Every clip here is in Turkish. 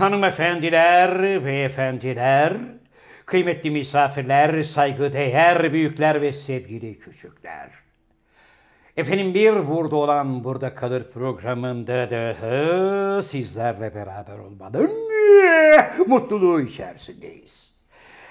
hanımefendiler, beyefendiler, kıymetli misafirler, saygıdeğer büyükler ve sevgili küçükler. Efendim bir burada olan burada kalır programında da sizlerle beraber olmanın mutluluğu içerisindeyiz.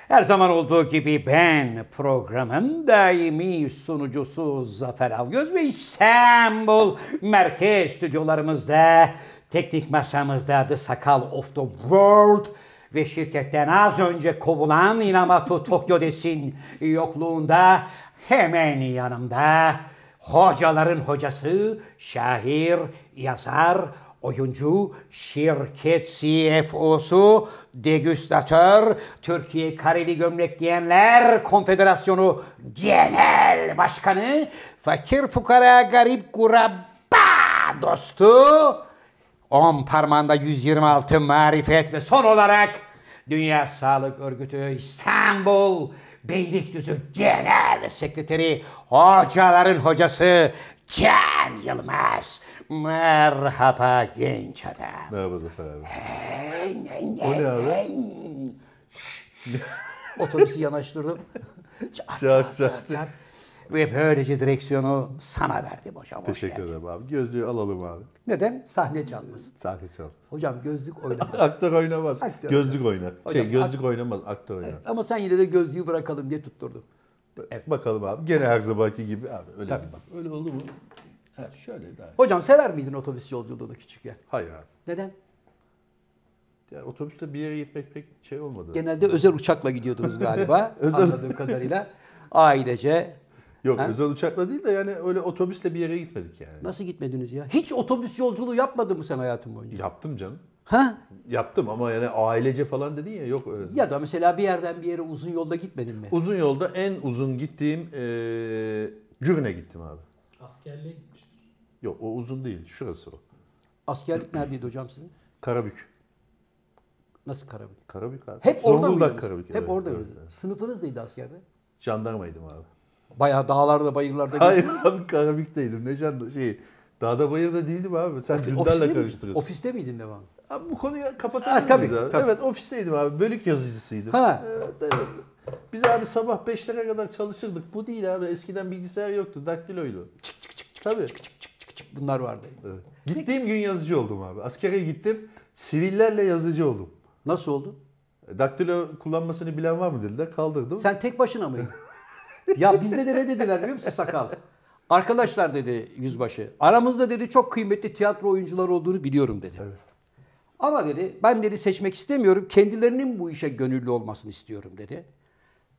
Her zaman olduğu gibi ben programın daimi sunucusu Zafer Algöz ve İstanbul Merkez stüdyolarımızda teknik masamızda The Sakal of the World ve şirketten az önce kovulan Inamatu Tokyo Desin yokluğunda hemen yanımda hocaların hocası, şair, yazar, oyuncu, şirket CFO'su, degüstatör, Türkiye Kareli Gömlek Giyenler Konfederasyonu Genel Başkanı, fakir fukara garip kurabba dostu, on parmağında 126 marifet ve son olarak Dünya Sağlık Örgütü İstanbul Beylikdüzü Genel Sekreteri, hocaların hocası Can Yılmaz. Merhaba genç adam. Merhaba Zafer abi. O ne abi? Otobüsü yanaştırdım. Çat, Çat, çat. Ve böylece direksiyonu sana verdim hocam. Hoş Teşekkür geldin. ederim abi. Gözlüğü alalım abi. Neden? Sahne çalmasın. Sahne çal. Hocam gözlük oynamaz. Aktör oynamaz. Aktör gözlük oynar. Hocam, şey gözlük oynamaz, aktör oynar. Ama sen yine de gözlüğü bırakalım diye tutturdum. Bakalım abi. Gene her zamanki gibi abi. Öyle Tabii. bak. Öyle oldu mu? Ha, şöyle daha. Hocam sever miydin otobüs yolculuğunu küçükken? Hayır abi. Neden? Yani otobüste bir yere gitmek pek şey olmadı. Genelde özel uçakla gidiyordunuz galiba. Özel- Anladığım kadarıyla. Ailece. Yok Ha? özel uçakla değil de yani öyle otobüsle bir yere gitmedik yani. Nasıl gitmediniz ya? Hiç otobüs yolculuğu yapmadın mı sen hayatın boyunca? Yaptım canım. Ha? Yaptım ama yani ailece falan dedin ya yok öyle. Ya da mesela bir yerden bir yere uzun yolda gitmedin mi? Uzun yolda en uzun gittiğim eee Cürne gittim abi. Askerliğe gitmiştir. Yok o uzun değil. Şurası o. Askerlik neredeydi hocam sizin? Karabük. Nasıl Karabük? Karabük abi. Hep orada mıydınız? Karabük. Hep evet, orada mıydınız? evet. Sınıfınız neydi askerde? Jandarmaydım abi. Bayağı dağlarda, bayırlarda Hayır abi Karabük'teydim. Ne jandarma şey. Dağda bayırda değildim abi. Sen Ofiste Dündar'la karıştırıyorsun. Ofiste miydin devam? Abi bu konuyu Ha, kapatabilir tabii, abi? tabii. Evet ofisteydim abi. Bölük yazıcısıydım. Ha. Evet, evet. Biz abi sabah 5'lere kadar çalışırdık. Bu değil abi. Eskiden bilgisayar yoktu. Daktiloydu. Çık çık çık çık Tabii. çık çık çık çık çık bunlar vardı. Evet. Gittiğim gün yazıcı oldum abi. Askere gittim. Sivillerle yazıcı oldum. Nasıl oldu? Daktilo kullanmasını bilen var mı dediler. Kaldırdım. Sen tek başına mıydın? ya bizde de ne dediler biliyor musun sakal? Arkadaşlar dedi yüzbaşı. Aramızda dedi çok kıymetli tiyatro oyuncuları olduğunu biliyorum dedi. Evet. Ama dedi ben dedi seçmek istemiyorum. Kendilerinin bu işe gönüllü olmasını istiyorum dedi.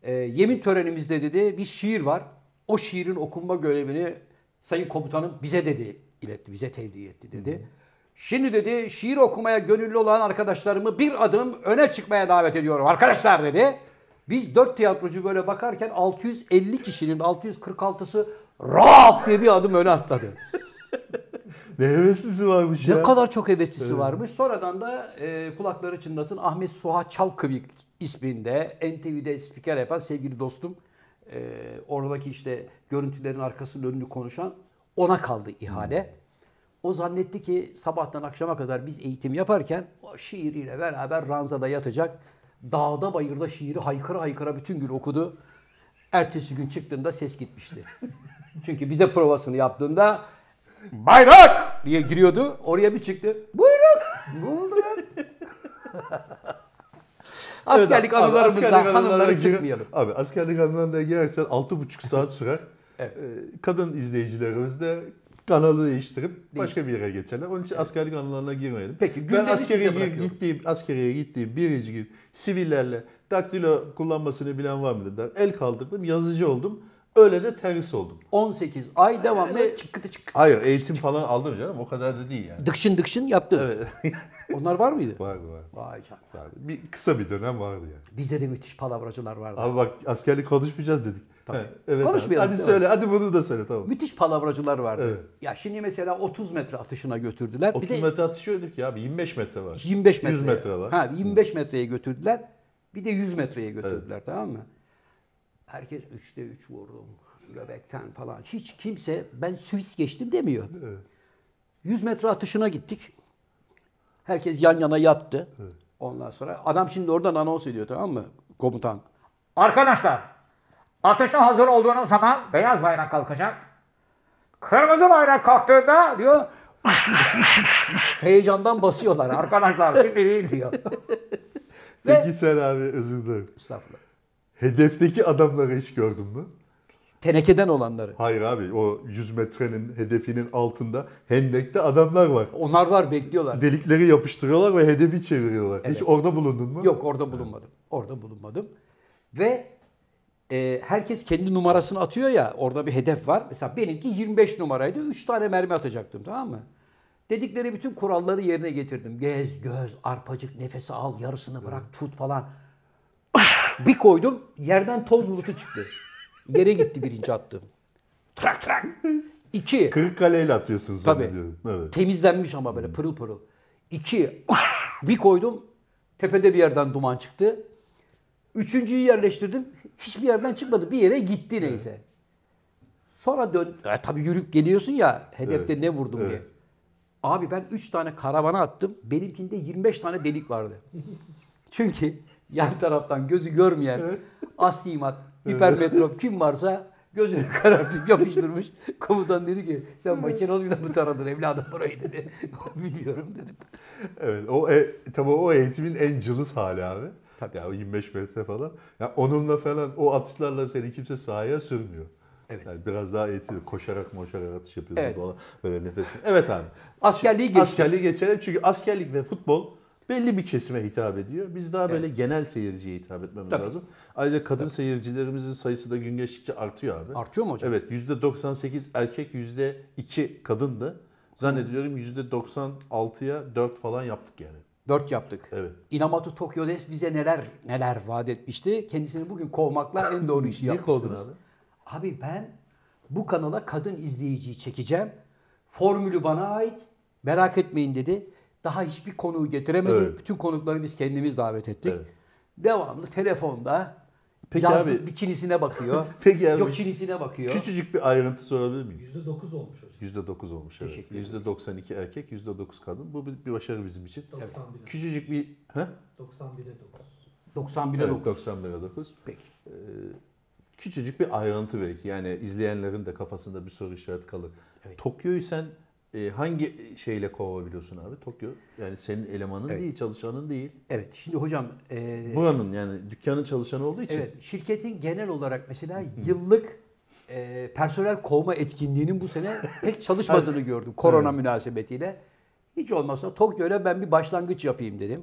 Ee, yemin törenimizde dedi bir şiir var. O şiirin okunma görevini sayın komutanım bize dedi iletti, bize tevdi etti dedi. Şimdi dedi şiir okumaya gönüllü olan arkadaşlarımı bir adım öne çıkmaya davet ediyorum arkadaşlar dedi. Biz dört tiyatrocu böyle bakarken 650 kişinin 646'sı rap diye bir adım öne atladı. Ne heveslisi varmış Ne ya. kadar çok heveslisi varmış. Sonradan da e, kulakları çınlasın Ahmet Suha Çalkıvik isminde NTV'de spiker yapan sevgili dostum. E, oradaki işte görüntülerin arkasının önünü konuşan ona kaldı ihale. O zannetti ki sabahtan akşama kadar biz eğitim yaparken o şiiriyle beraber ranzada yatacak. Dağda bayırda şiiri haykıra haykıra bütün gün okudu. Ertesi gün çıktığında ses gitmişti. Çünkü bize provasını yaptığında bayrak diye giriyordu. Oraya bir çıktı. Buyurun. Ne oldu lan? Askerlik Evet, abi, anılarımızda askerlik hanımları sıkmayalım. Abi askerlik anılarına girersen 6,5 saat sürer. Evet. Ee, Kadın izleyicilerimiz de kanalı değiştirip başka bir yere geçerler. Onun için askerlik anılarına girmeyelim. Peki, ben askeriye gittiğim, askeriye gittiğim birinci gün sivillerle daktilo kullanmasını bilen var mı dediler. El kaldırdım, yazıcı oldum. Öyle de terhis oldum. 18 ay devamlı çıkkıtı çıkkıtı. Hayır eğitim falan aldım canım o kadar da değil yani. Dıkşın dıkşın yaptı. Evet. Onlar var mıydı? vardı vardı. Vay canına. vardı. Bir kısa bir dönem vardı yani. Bizde de müthiş palavracılar vardı. Abi bak askerlik konuşmayacağız dedik. He, evet. Konuşmayalım, Hadi söyle. Hadi bunu da söyle tamam. Müthiş palavracılar vardı. Evet. Ya şimdi mesela 30 metre atışına götürdüler. 30 bir de metre atışıyorduk ya abi. 25 metre var. 25 metre. 100 metre var. Ha 25 metreye götürdüler. Bir de 100 metreye götürdüler tamam mı? Herkes 3'te 3 vurdum. Göbekten falan. Hiç kimse ben Swiss geçtim demiyor. Evet. 100 metre atışına gittik. Herkes yan yana yattı. Ondan sonra adam şimdi oradan anons ediyor tamam mı? Komutan. Arkadaşlar, ateşe hazır olduğunuz zaman beyaz bayrak kalkacak. Kırmızı bayrak kalktığında diyor Heyecandan basıyorlar. arkadaşlar şimdi değil diyor. Peki sen abi özür dilerim. Estağfurullah. Hedefteki adamları hiç gördün mü? Tenekeden olanları. Hayır abi o 100 metrenin hedefinin altında hendekte adamlar var. Onlar var bekliyorlar. Delikleri yapıştırıyorlar ve hedefi çeviriyorlar. Hiç Evet. orada bulundun mu? Yok orada bulunmadım. Orada bulunmadım. Ve e, herkes kendi numarasını atıyor ya orada bir hedef var. Mesela benimki 25 numaraydı. 3 tane mermi atacaktım tamam mı? Dedikleri bütün kuralları yerine getirdim. Gez, göz, arpacık, nefesi al, yarısını bırak, tut falan. bir koydum, yerden toz bulutu çıktı. Yere gitti birinci attığım. Trak trak. İki, Kırıkkale ile atıyorsunuz Tabii. Evet. Temizlenmiş ama böyle pırıl pırıl. İki, bir koydum. Tepede bir yerden duman çıktı. Üçüncüyü yerleştirdim. Hiçbir yerden çıkmadı. Bir yere gitti neyse. Sonra dön... E, tabii yürüyüp geliyorsun ya hedefte Evet. ne vurdum diye. Abi ben 3 tane karavana attım. Benimkinde 25 tane delik vardı. Çünkü yan taraftan gözü görmeyen aslimat, hipermetrop kim varsa gözünü karartıp yapıştırmış. Komutan dedi ki sen makinalıyla mı taradın evladım burayı dedi. Bilmiyorum dedim. Evet. O e, tabii o eğitimin en cılız hali abi. Tabii. Ya o 25 metre falan. Ya onunla falan o atışlarla seni kimse sahaya sürmüyor. Evet. Yani biraz daha eğitim koşarak moşarak atış yapıyorsun Evet. falan. Böyle nefesin. Evet abi. Askerliği geçtim. Askerliği geçelim çünkü askerlik ve futbol belli bir kesime hitap ediyor. Biz daha böyle genel seyirciye hitap etmemiz Tabii. lazım. Ayrıca kadın seyircilerimizin sayısı da gün geçtikçe artıyor abi. Artıyor mu hocam? Evet %98 erkek %2 kadındı. Zannediyorum %96'ya 4 falan yaptık yani. 4 yaptık. Evet. Inamoto Tokyo Des bize neler neler vaat etmişti. Kendisini bugün kovmakla en doğru işi yapmışsınız. abi? Abi ben bu kanala kadın izleyiciyi çekeceğim. Formülü bana ait. Merak etmeyin dedi. Daha hiçbir konuğu getiremedi. Evet. Bütün konukları biz kendimiz davet ettik. Evet. Devamlı telefonda Peki yazlık abi- bikinisine bakıyor. Peki abi- Yok çinisine bakıyor. Küçücük bir ayrıntı sorabilir miyim? %9 olmuş hocam. %9 olmuş evet. Teşekkür ederim. %92 erkek, %9 kadın. Bu bir, bir başarı bizim için. 91'e. Küçücük bir... He? 91'e 9. 91'e Evet, 9. 91'e 9. Peki. Küçücük bir ayrıntı belki. Yani izleyenlerin de kafasında bir soru işareti kalır. Evet. Tokyo'yu sen e, hangi şeyle kovabiliyorsun abi? Tokyo yani senin elemanın Evet. değil, çalışanın değil. Evet şimdi hocam e, Buranın yani dükkanın çalışanı olduğu için. Evet, şirketin genel olarak mesela yıllık e, personel kovma etkinliğinin bu sene pek çalışmadığını gördüm korona münasebetiyle. Hiç olmazsa Tokyo'yla ben bir başlangıç yapayım dedim.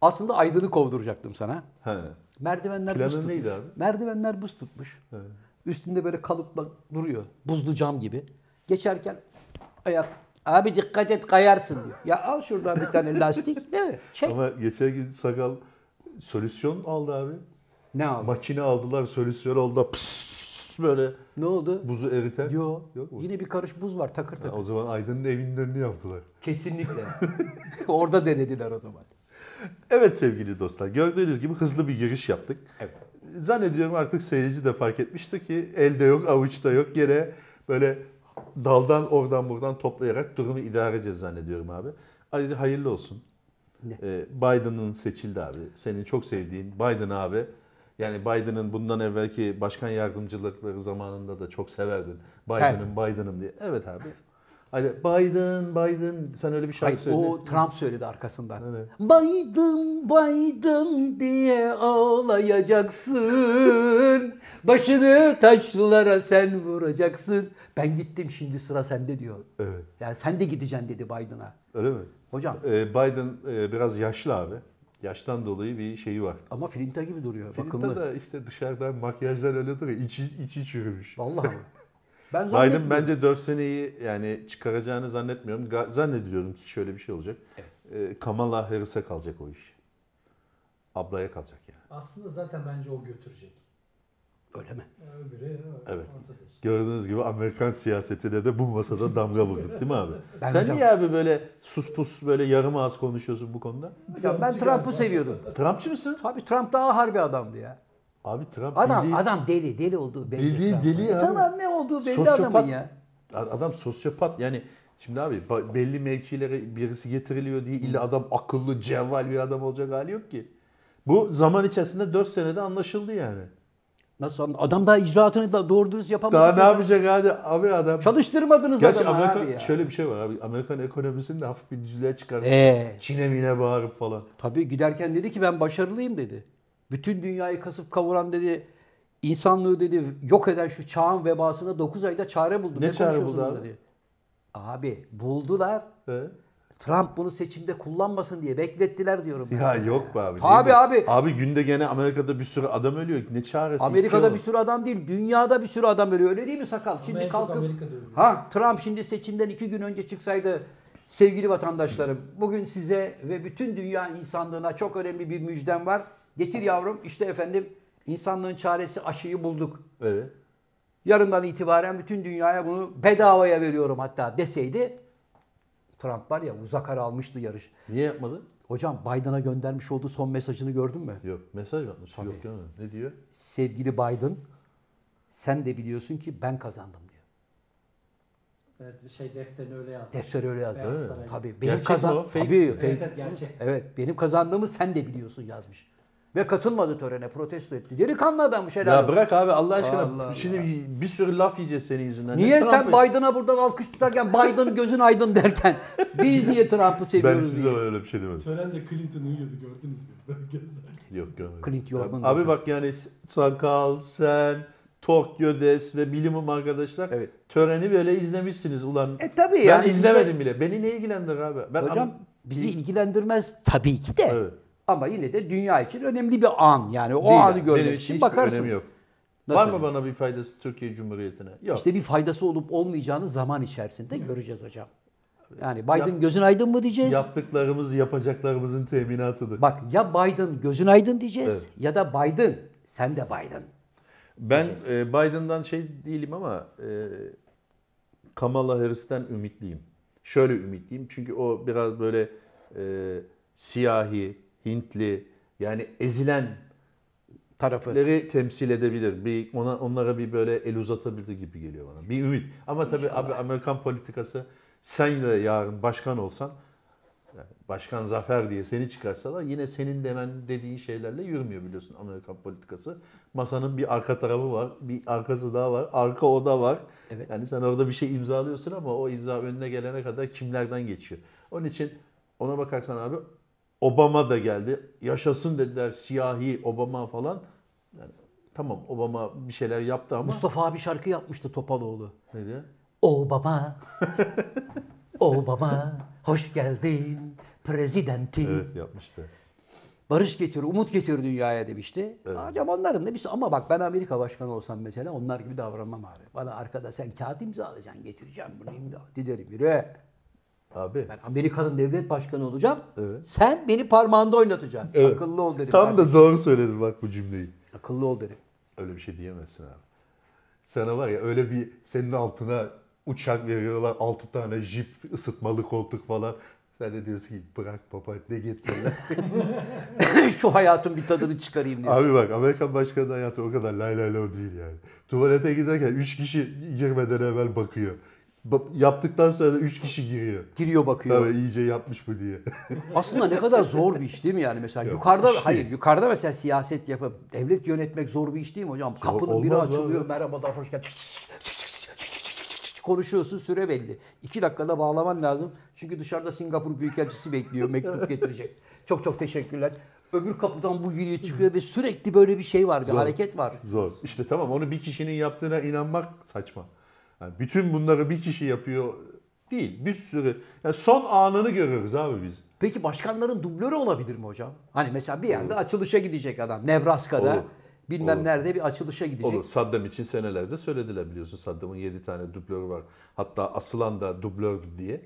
Aslında Aydın'ı kovduracaktım sana. He. Merdivenler Planın buz tutmuş. neydi abi? Merdivenler buz tutmuş. Üstünde böyle kalıpla duruyor. Buzlu cam gibi. Geçerken ayak abi dikkat et kayarsın diyor. Ya al şuradan bir tane lastik değil mi? Çek. Ama geçen gün Sakal solüsyon aldı abi. Ne abi? Makine aldılar solüsyon oldu. Pıs, böyle ne oldu? buzu eriten. Yo, Yok mu? yine bir karış buz var takır Ha, takır. o zaman Aydın'ın evinin önünü yaptılar. Kesinlikle. Orada denediler o zaman. Evet sevgili dostlar gördüğünüz gibi hızlı bir giriş yaptık. Evet. Zannediyorum artık seyirci de fark etmiştir ki elde yok avuçta yok gene böyle daldan oradan buradan toplayarak durumu idare edeceğiz zannediyorum abi. Ayrıca hayırlı olsun. Ne? Ee, Biden'ın seçildi abi. Senin çok sevdiğin Biden abi. Yani Biden'ın bundan evvelki başkan yardımcılıkları zamanında da çok severdin. Biden'ın Biden'ım diye. Evet abi. Hadi Biden, Biden sen öyle bir şarkı Hayır, söyle. o Trump söyledi arkasından. Evet. Biden, Biden diye ağlayacaksın. Başını taşlara sen vuracaksın. Ben gittim şimdi sıra sende diyor. Evet. Yani sen de gideceksin dedi Biden'a. Öyle mi? Hocam Ee, Biden e, biraz yaşlı abi. Yaştan dolayı bir şeyi var. ama filinta gibi duruyor. Filmde bakımlı. da işte dışarıdan makyajlar öyle duruyor. İçi, içi çürümüş. Vallahi? Ben Biden bence 4 seneyi yani çıkaracağını zannetmiyorum. Zannediyorum ki şöyle bir şey olacak. Ee, Kamala Harris'e kalacak o iş. Ablaya kalacak yani. Aslında zaten bence o götürecek. Öyle mi? Öbürü Evet. işte. Gördüğünüz gibi Amerikan siyasetine de bu masada damga vurduk değil mi abi? Ben Sen hocam- niye abi böyle sus pus böyle yarım ağız konuşuyorsun bu konuda? Hocam ben Trump'ı seviyordum. Trumpçı mısın? Tabii Trump daha harbi adamdı ya. Abi Trump Adam bildiğin- adam deli deli olduğu belli. Trump'ın. deli E abi. Tamam ne olduğu belli Sosyopat. adamın ya. Adam sosyopat yani şimdi abi belli mevkilere birisi getiriliyor diye illa adam akıllı, cevval bir adam olacak hali yok ki. Bu zaman içerisinde 4 senede anlaşıldı yani. Nasıl anla- Adam daha icraatını da doğru dürüst yapamadı. Daha ne ya. yapacak abi, abi adam? Çalıştırmadınız Gerçi adamı Amerika abi ya. şöyle bir şey var abi. Amerikan ekonomisini de hafif bir düzlüğe çıkarmış. Ee, Çin'e mine bağırıp falan. tabii giderken dedi ki ben başarılıyım dedi. Bütün dünyayı kasıp kavuran dedi. insanlığı dedi yok eden şu çağın vebasına 9 ayda çare buldu. Ne Ne, çare buldu abi? dedi. Abi buldular. He? Trump bunu seçimde kullanmasın diye beklettiler diyorum. ben Ya sana yok be abi. Mi? abi. Abi günde gene Amerika'da bir sürü adam ölüyor. Ne çaresi? Amerika'da bir sürü adam değil, dünyada bir sürü adam ölüyor. Öyle değil mi sakal? Ama Şimdi kalkıp Amerika'da ölüyor. ha Trump şimdi seçimden iki gün önce çıksaydı sevgili vatandaşlarım bugün size ve bütün dünya insanlığına çok önemli bir müjdem var. Getir yavrum işte efendim insanlığın çaresi aşıyı bulduk. Evet. Yarından itibaren bütün dünyaya bunu bedavaya veriyorum hatta deseydi Trump var ya uzak ara almıştı yarış. Niye yapmadı? Hocam Biden'a göndermiş olduğu son mesajını gördün mü? Yok. Mesaj mı atmış? Yok görmedim. Ne diyor? Sevgili Biden sen de biliyorsun ki ben kazandım diyor. Evet şey defterini öyle yazdı. Defter öyle yazdı. Beyaz. Tabii benim Gerçek kazan mi o? Fake tabii fake. Evet, evet, gerçek. Evet, benim kazandığımı sen de biliyorsun yazmış. Ve katılmadı törene, protesto etti. Delikanlı adammış helal Ya olsun. bırak abi Allah aşkına. Allah Şimdi bir, bir sürü laf yiyeceğiz senin yüzünden. Niye sen Trump'ı- Biden'a buradan alkış tutarken Biden gözün aydın derken biz niye Trump'ı Ben seviyoruz hiçbir diye. zaman öyle bir şey demedim. Törende Clinton uyuyordu gördünüz mü? Gözler. Yok görmedim. Clint Yorman Abi bak yani Sakal, sen, Tokyo Des ve bilimum arkadaşlar Evet. töreni böyle izlemişsiniz ulan. E tabii ben yani izlemedim bizde- bile. Beni ne ilgilendirir abi? Ben Hocam bizi ilgilendirmez tabii ki de. Evet. Ama yine de dünya için önemli bir an. Yani o Değil anı yani. görmek Benim için bakarsın. önemi yok. Nasıl Var mı bana bir faydası Türkiye Cumhuriyeti'ne? Yok. İşte bir faydası olup olmayacağını zaman içerisinde göreceğiz hocam. Yani Biden gözün aydın mı diyeceğiz? Yaptıklarımız yapacaklarımızın teminatıdır. Bak ya Biden gözün aydın diyeceğiz Evet. ya da Biden sen de Biden. Ben e, Biden'dan şey değilim ama e, Kamala Harris'ten ümitliyim. Şöyle ümitliyim çünkü o biraz böyle e, siyahi, Hintli yani ezilenleri Tarafı. temsil edebilir. Bir ona onlara bir böyle el uzatabilir gibi geliyor bana. Bir ümit. Ama tabii abi Amerikan politikası sen de yarın başkan olsan yani başkan zafer diye seni çıkarsalar yine senin demen dediğin şeylerle yürümüyor biliyorsun Amerikan politikası. Masanın bir arka tarafı var, bir arkası daha var, arka oda var. Evet. Yani sen orada bir şey imzalıyorsun ama o imza önüne gelene kadar kimlerden geçiyor. Onun için ona bakarsan abi Obama da geldi. Yaşasın dediler siyahi Obama falan. Yani tamam Obama bir şeyler yaptı ama Mustafa abi şarkı yapmıştı Topaloğlu. ne diye? O baba, o baba, hoş geldin prezidenti. Evet yapmıştı. Barış getir, umut getir dünyaya demişti. Hocam onların da bir ama bak ben Amerika başkanı olsam mesela onlar gibi davranmam abi. Bana arkada sen kağıt imzalayacaksın, getireceğim bunu imza. Giderim yürü. Abi. Ben Amerika'nın devlet başkanı olacağım. Evet. Sen beni parmağında oynatacaksın. Evet. Akıllı ol derim. Tam kardeşim. da doğru söyledin bak bu cümleyi. Akıllı ol derim. Öyle bir şey diyemezsin abi. Sana var ya öyle bir senin altına uçak veriyorlar. Altı tane jip, ısıtmalı koltuk falan. Sen de diyorsun ki bırak baba ne getirdiler. Şu hayatın bir tadını çıkarayım diyorsun. abi bak Amerikan başkanı hayatı o kadar lay lay lay değil yani. Tuvalete giderken üç kişi girmeden evvel bakıyor yaptıktan sonra da 3 kişi giriyor. Giriyor bakıyor. Tabii iyice yapmış bu diye. Aslında ne kadar zor bir iş değil mi yani mesela ya, yukarıda işte. hayır yukarıda mesela siyaset yapıp devlet yönetmek zor bir iş değil mi hocam? Kapının biri açılıyor merhabalar hoş geldiniz konuşuyorsun süre belli. İki dakikada bağlaman lazım. Çünkü dışarıda Singapur Büyükelçisi bekliyor mektup getirecek. Çok çok teşekkürler. Öbür kapıdan bu giriyor çıkıyor ve sürekli böyle bir şey var bir Zor. hareket var. Zor. İşte tamam onu bir kişinin yaptığına inanmak saçma. Yani bütün bunları bir kişi yapıyor değil. Bir sürü. Yani son anını görüyoruz abi biz. Peki başkanların dublörü olabilir mi hocam? Hani mesela bir yerde açılışa gidecek adam. Nebraska'da Olur. bilmem Olur. nerede bir açılışa gidecek. Olur. Saddam için senelerce söylediler biliyorsun. Saddam'ın 7 tane dublörü var. Hatta asılan da dublördü diye.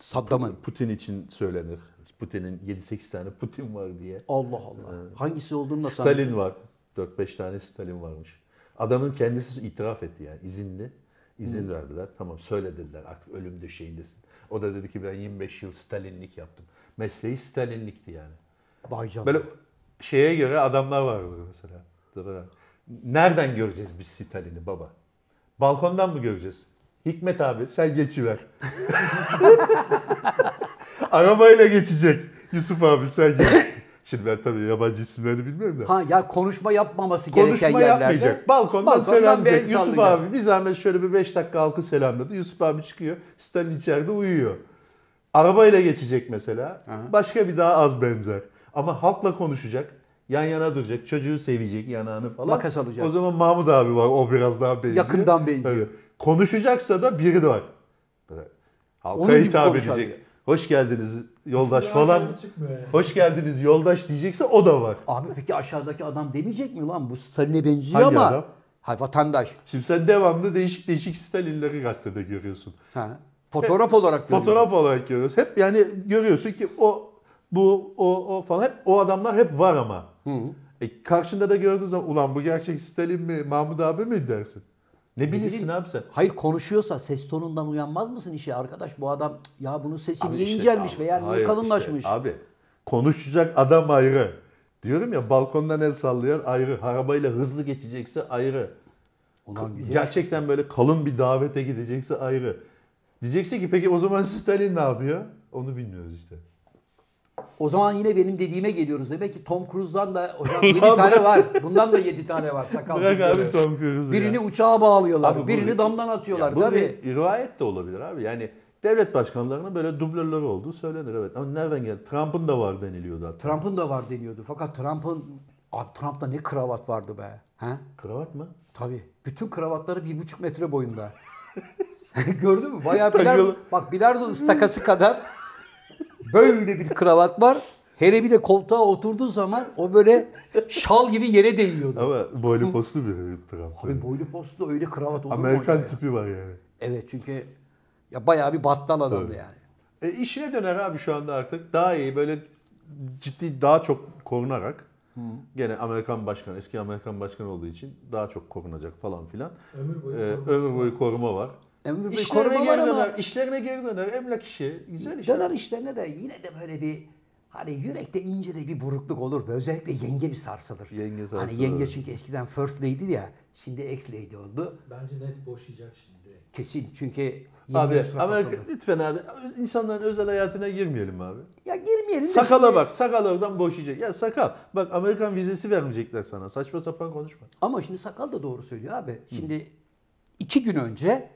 Saddam'ın. Putin için söylenir. Putin'in 7-8 tane Putin var diye. Allah Allah. Hangisi olduğunu nasıl Stalin var. 4-5 tane Stalin varmış. Adamın kendisi itiraf etti yani izinli. İzin verdiler. Tamam söyle dediler artık ölüm döşeğindesin. O da dedi ki ben 25 yıl Stalinlik yaptım. Mesleği Stalinlikti yani. Vay canına. Böyle şeye göre adamlar vardır mesela. Tabii. Nereden göreceğiz biz Stalin'i baba? Balkondan mı göreceğiz? Hikmet abi sen geçiver. Arabayla geçecek. Yusuf abi sen geç. Şimdi ben tabii yabancı isimlerini bilmiyorum da. Ha ya konuşma yapmaması gereken Konuşma yerlerde. yapmayacak. Balkondan, balkondan selamlayacak. Yusuf sallayacak. abi bir zahmet şöyle bir 5 dakika halkı selamladı. Yusuf abi çıkıyor. Stalin içeride uyuyor. Arabayla geçecek mesela. Aha. Başka bir daha az benzer. Ama halkla konuşacak. Yan yana duracak. Çocuğu sevecek yanağını falan. Makas alacak. O zaman Mahmut abi var. O biraz daha benziyor. Yakından benziyor. Tabii. Konuşacaksa da biri de var. Halka Onun hitap edecek. Hoş geldiniz yoldaş Ya, falan. yani. Hoş geldiniz yoldaş diyecekse o da var. Abi peki aşağıdaki adam demeyecek mi lan bu Stalin'e benziyor Hangi ama. adam? Ha vatandaş. Şimdi sen devamlı değişik değişik Stalinleri gazetede görüyorsun. Ha. Fotoğraf olarak görüyorum. Fotoğraf olarak görüyoruz. Hep yani görüyorsun ki o bu o o falan hep o adamlar hep var ama. E, karşında da gördüğün zaman ulan bu gerçek Stalin mi Mahmut abi mi dersin? Ne bilirsin abi sen? Hayır konuşuyorsa ses tonundan uyanmaz mısın işe arkadaş bu adam ya bunun sesi Abi niye işte, incelmiş abi, veya niye kalınlaşmış? işte, abi konuşacak adam ayrı. Diyorum ya balkondan el sallayan ayrı. Arabayla hızlı geçecekse ayrı. Ulan. Gerçekten böyle kalın bir davete gidecekse ayrı. Diyeceksin ki peki o zaman Stalin ne yapıyor? Onu bilmiyoruz işte. O zaman yine benim dediğime geliyoruz. Demek ki Tom Cruise'dan da hocam 7 tane var. Bundan da 7 tane var. Sakal Bırak abi. Tom Cruise'u Birini ya. uçağa bağlıyorlar. Abi birini bir- damdan atıyorlar. Ya bu Tabii. bir rivayet de olabilir abi. Yani devlet başkanlarının böyle dublörleri olduğu söylenir evet. Ama nereden geldi? Trump'ın da var deniliyordu hatta. Trump'ın da var deniyordu. Fakat Trump'ın abi Trump'ta ne kravat vardı be. Ha? Kravat mı? Tabii. Bütün kravatları bir buçuk metre boyunda. Gördün mü? Bayağı bilardo, bak bilardo ıstakası kadar böyle bir kravat var. Hele bir de koltuğa oturduğu zaman o böyle şal gibi yere değiyordu. Ama boylu postlu bir Trump. Abi boylu postlu öyle kravat olur mu Amerikan ya? tipi var yani. Evet çünkü ya bayağı bir battal adamdı Tabii. yani. E işine döner abi şu anda artık. Daha iyi böyle ciddi daha çok korunarak. Gene Amerikan başkanı, eski Amerikan başkanı olduğu için daha çok korunacak falan filan. Ömür boyu Ee, koruma. ömür boyu koruma var. Boyu İşlerine koruma var ama- döner, işlerine geri döner. Emlak işi, güzel iş. Döner işlerine de yine de böyle bir hani yürekte ince de bir burukluk olur. Özellikle yenge bir sarsılır. Yenge sarsılır. Hani yenge çünkü eskiden first lady ya şimdi ex lady oldu. Bence net boşayacak şimdi direkt. Kesin çünkü Abi asıldı. lütfen abi insanların özel hayatına girmeyelim abi. Ya girmeyelim Sakala şimdi- bak, sakal oradan boşayacak. Ya sakal, bak Amerikan vizesi vermeyecekler sana. Saçma sapan konuşma. Ama şimdi sakal da doğru söylüyor abi. Şimdi iki gün önce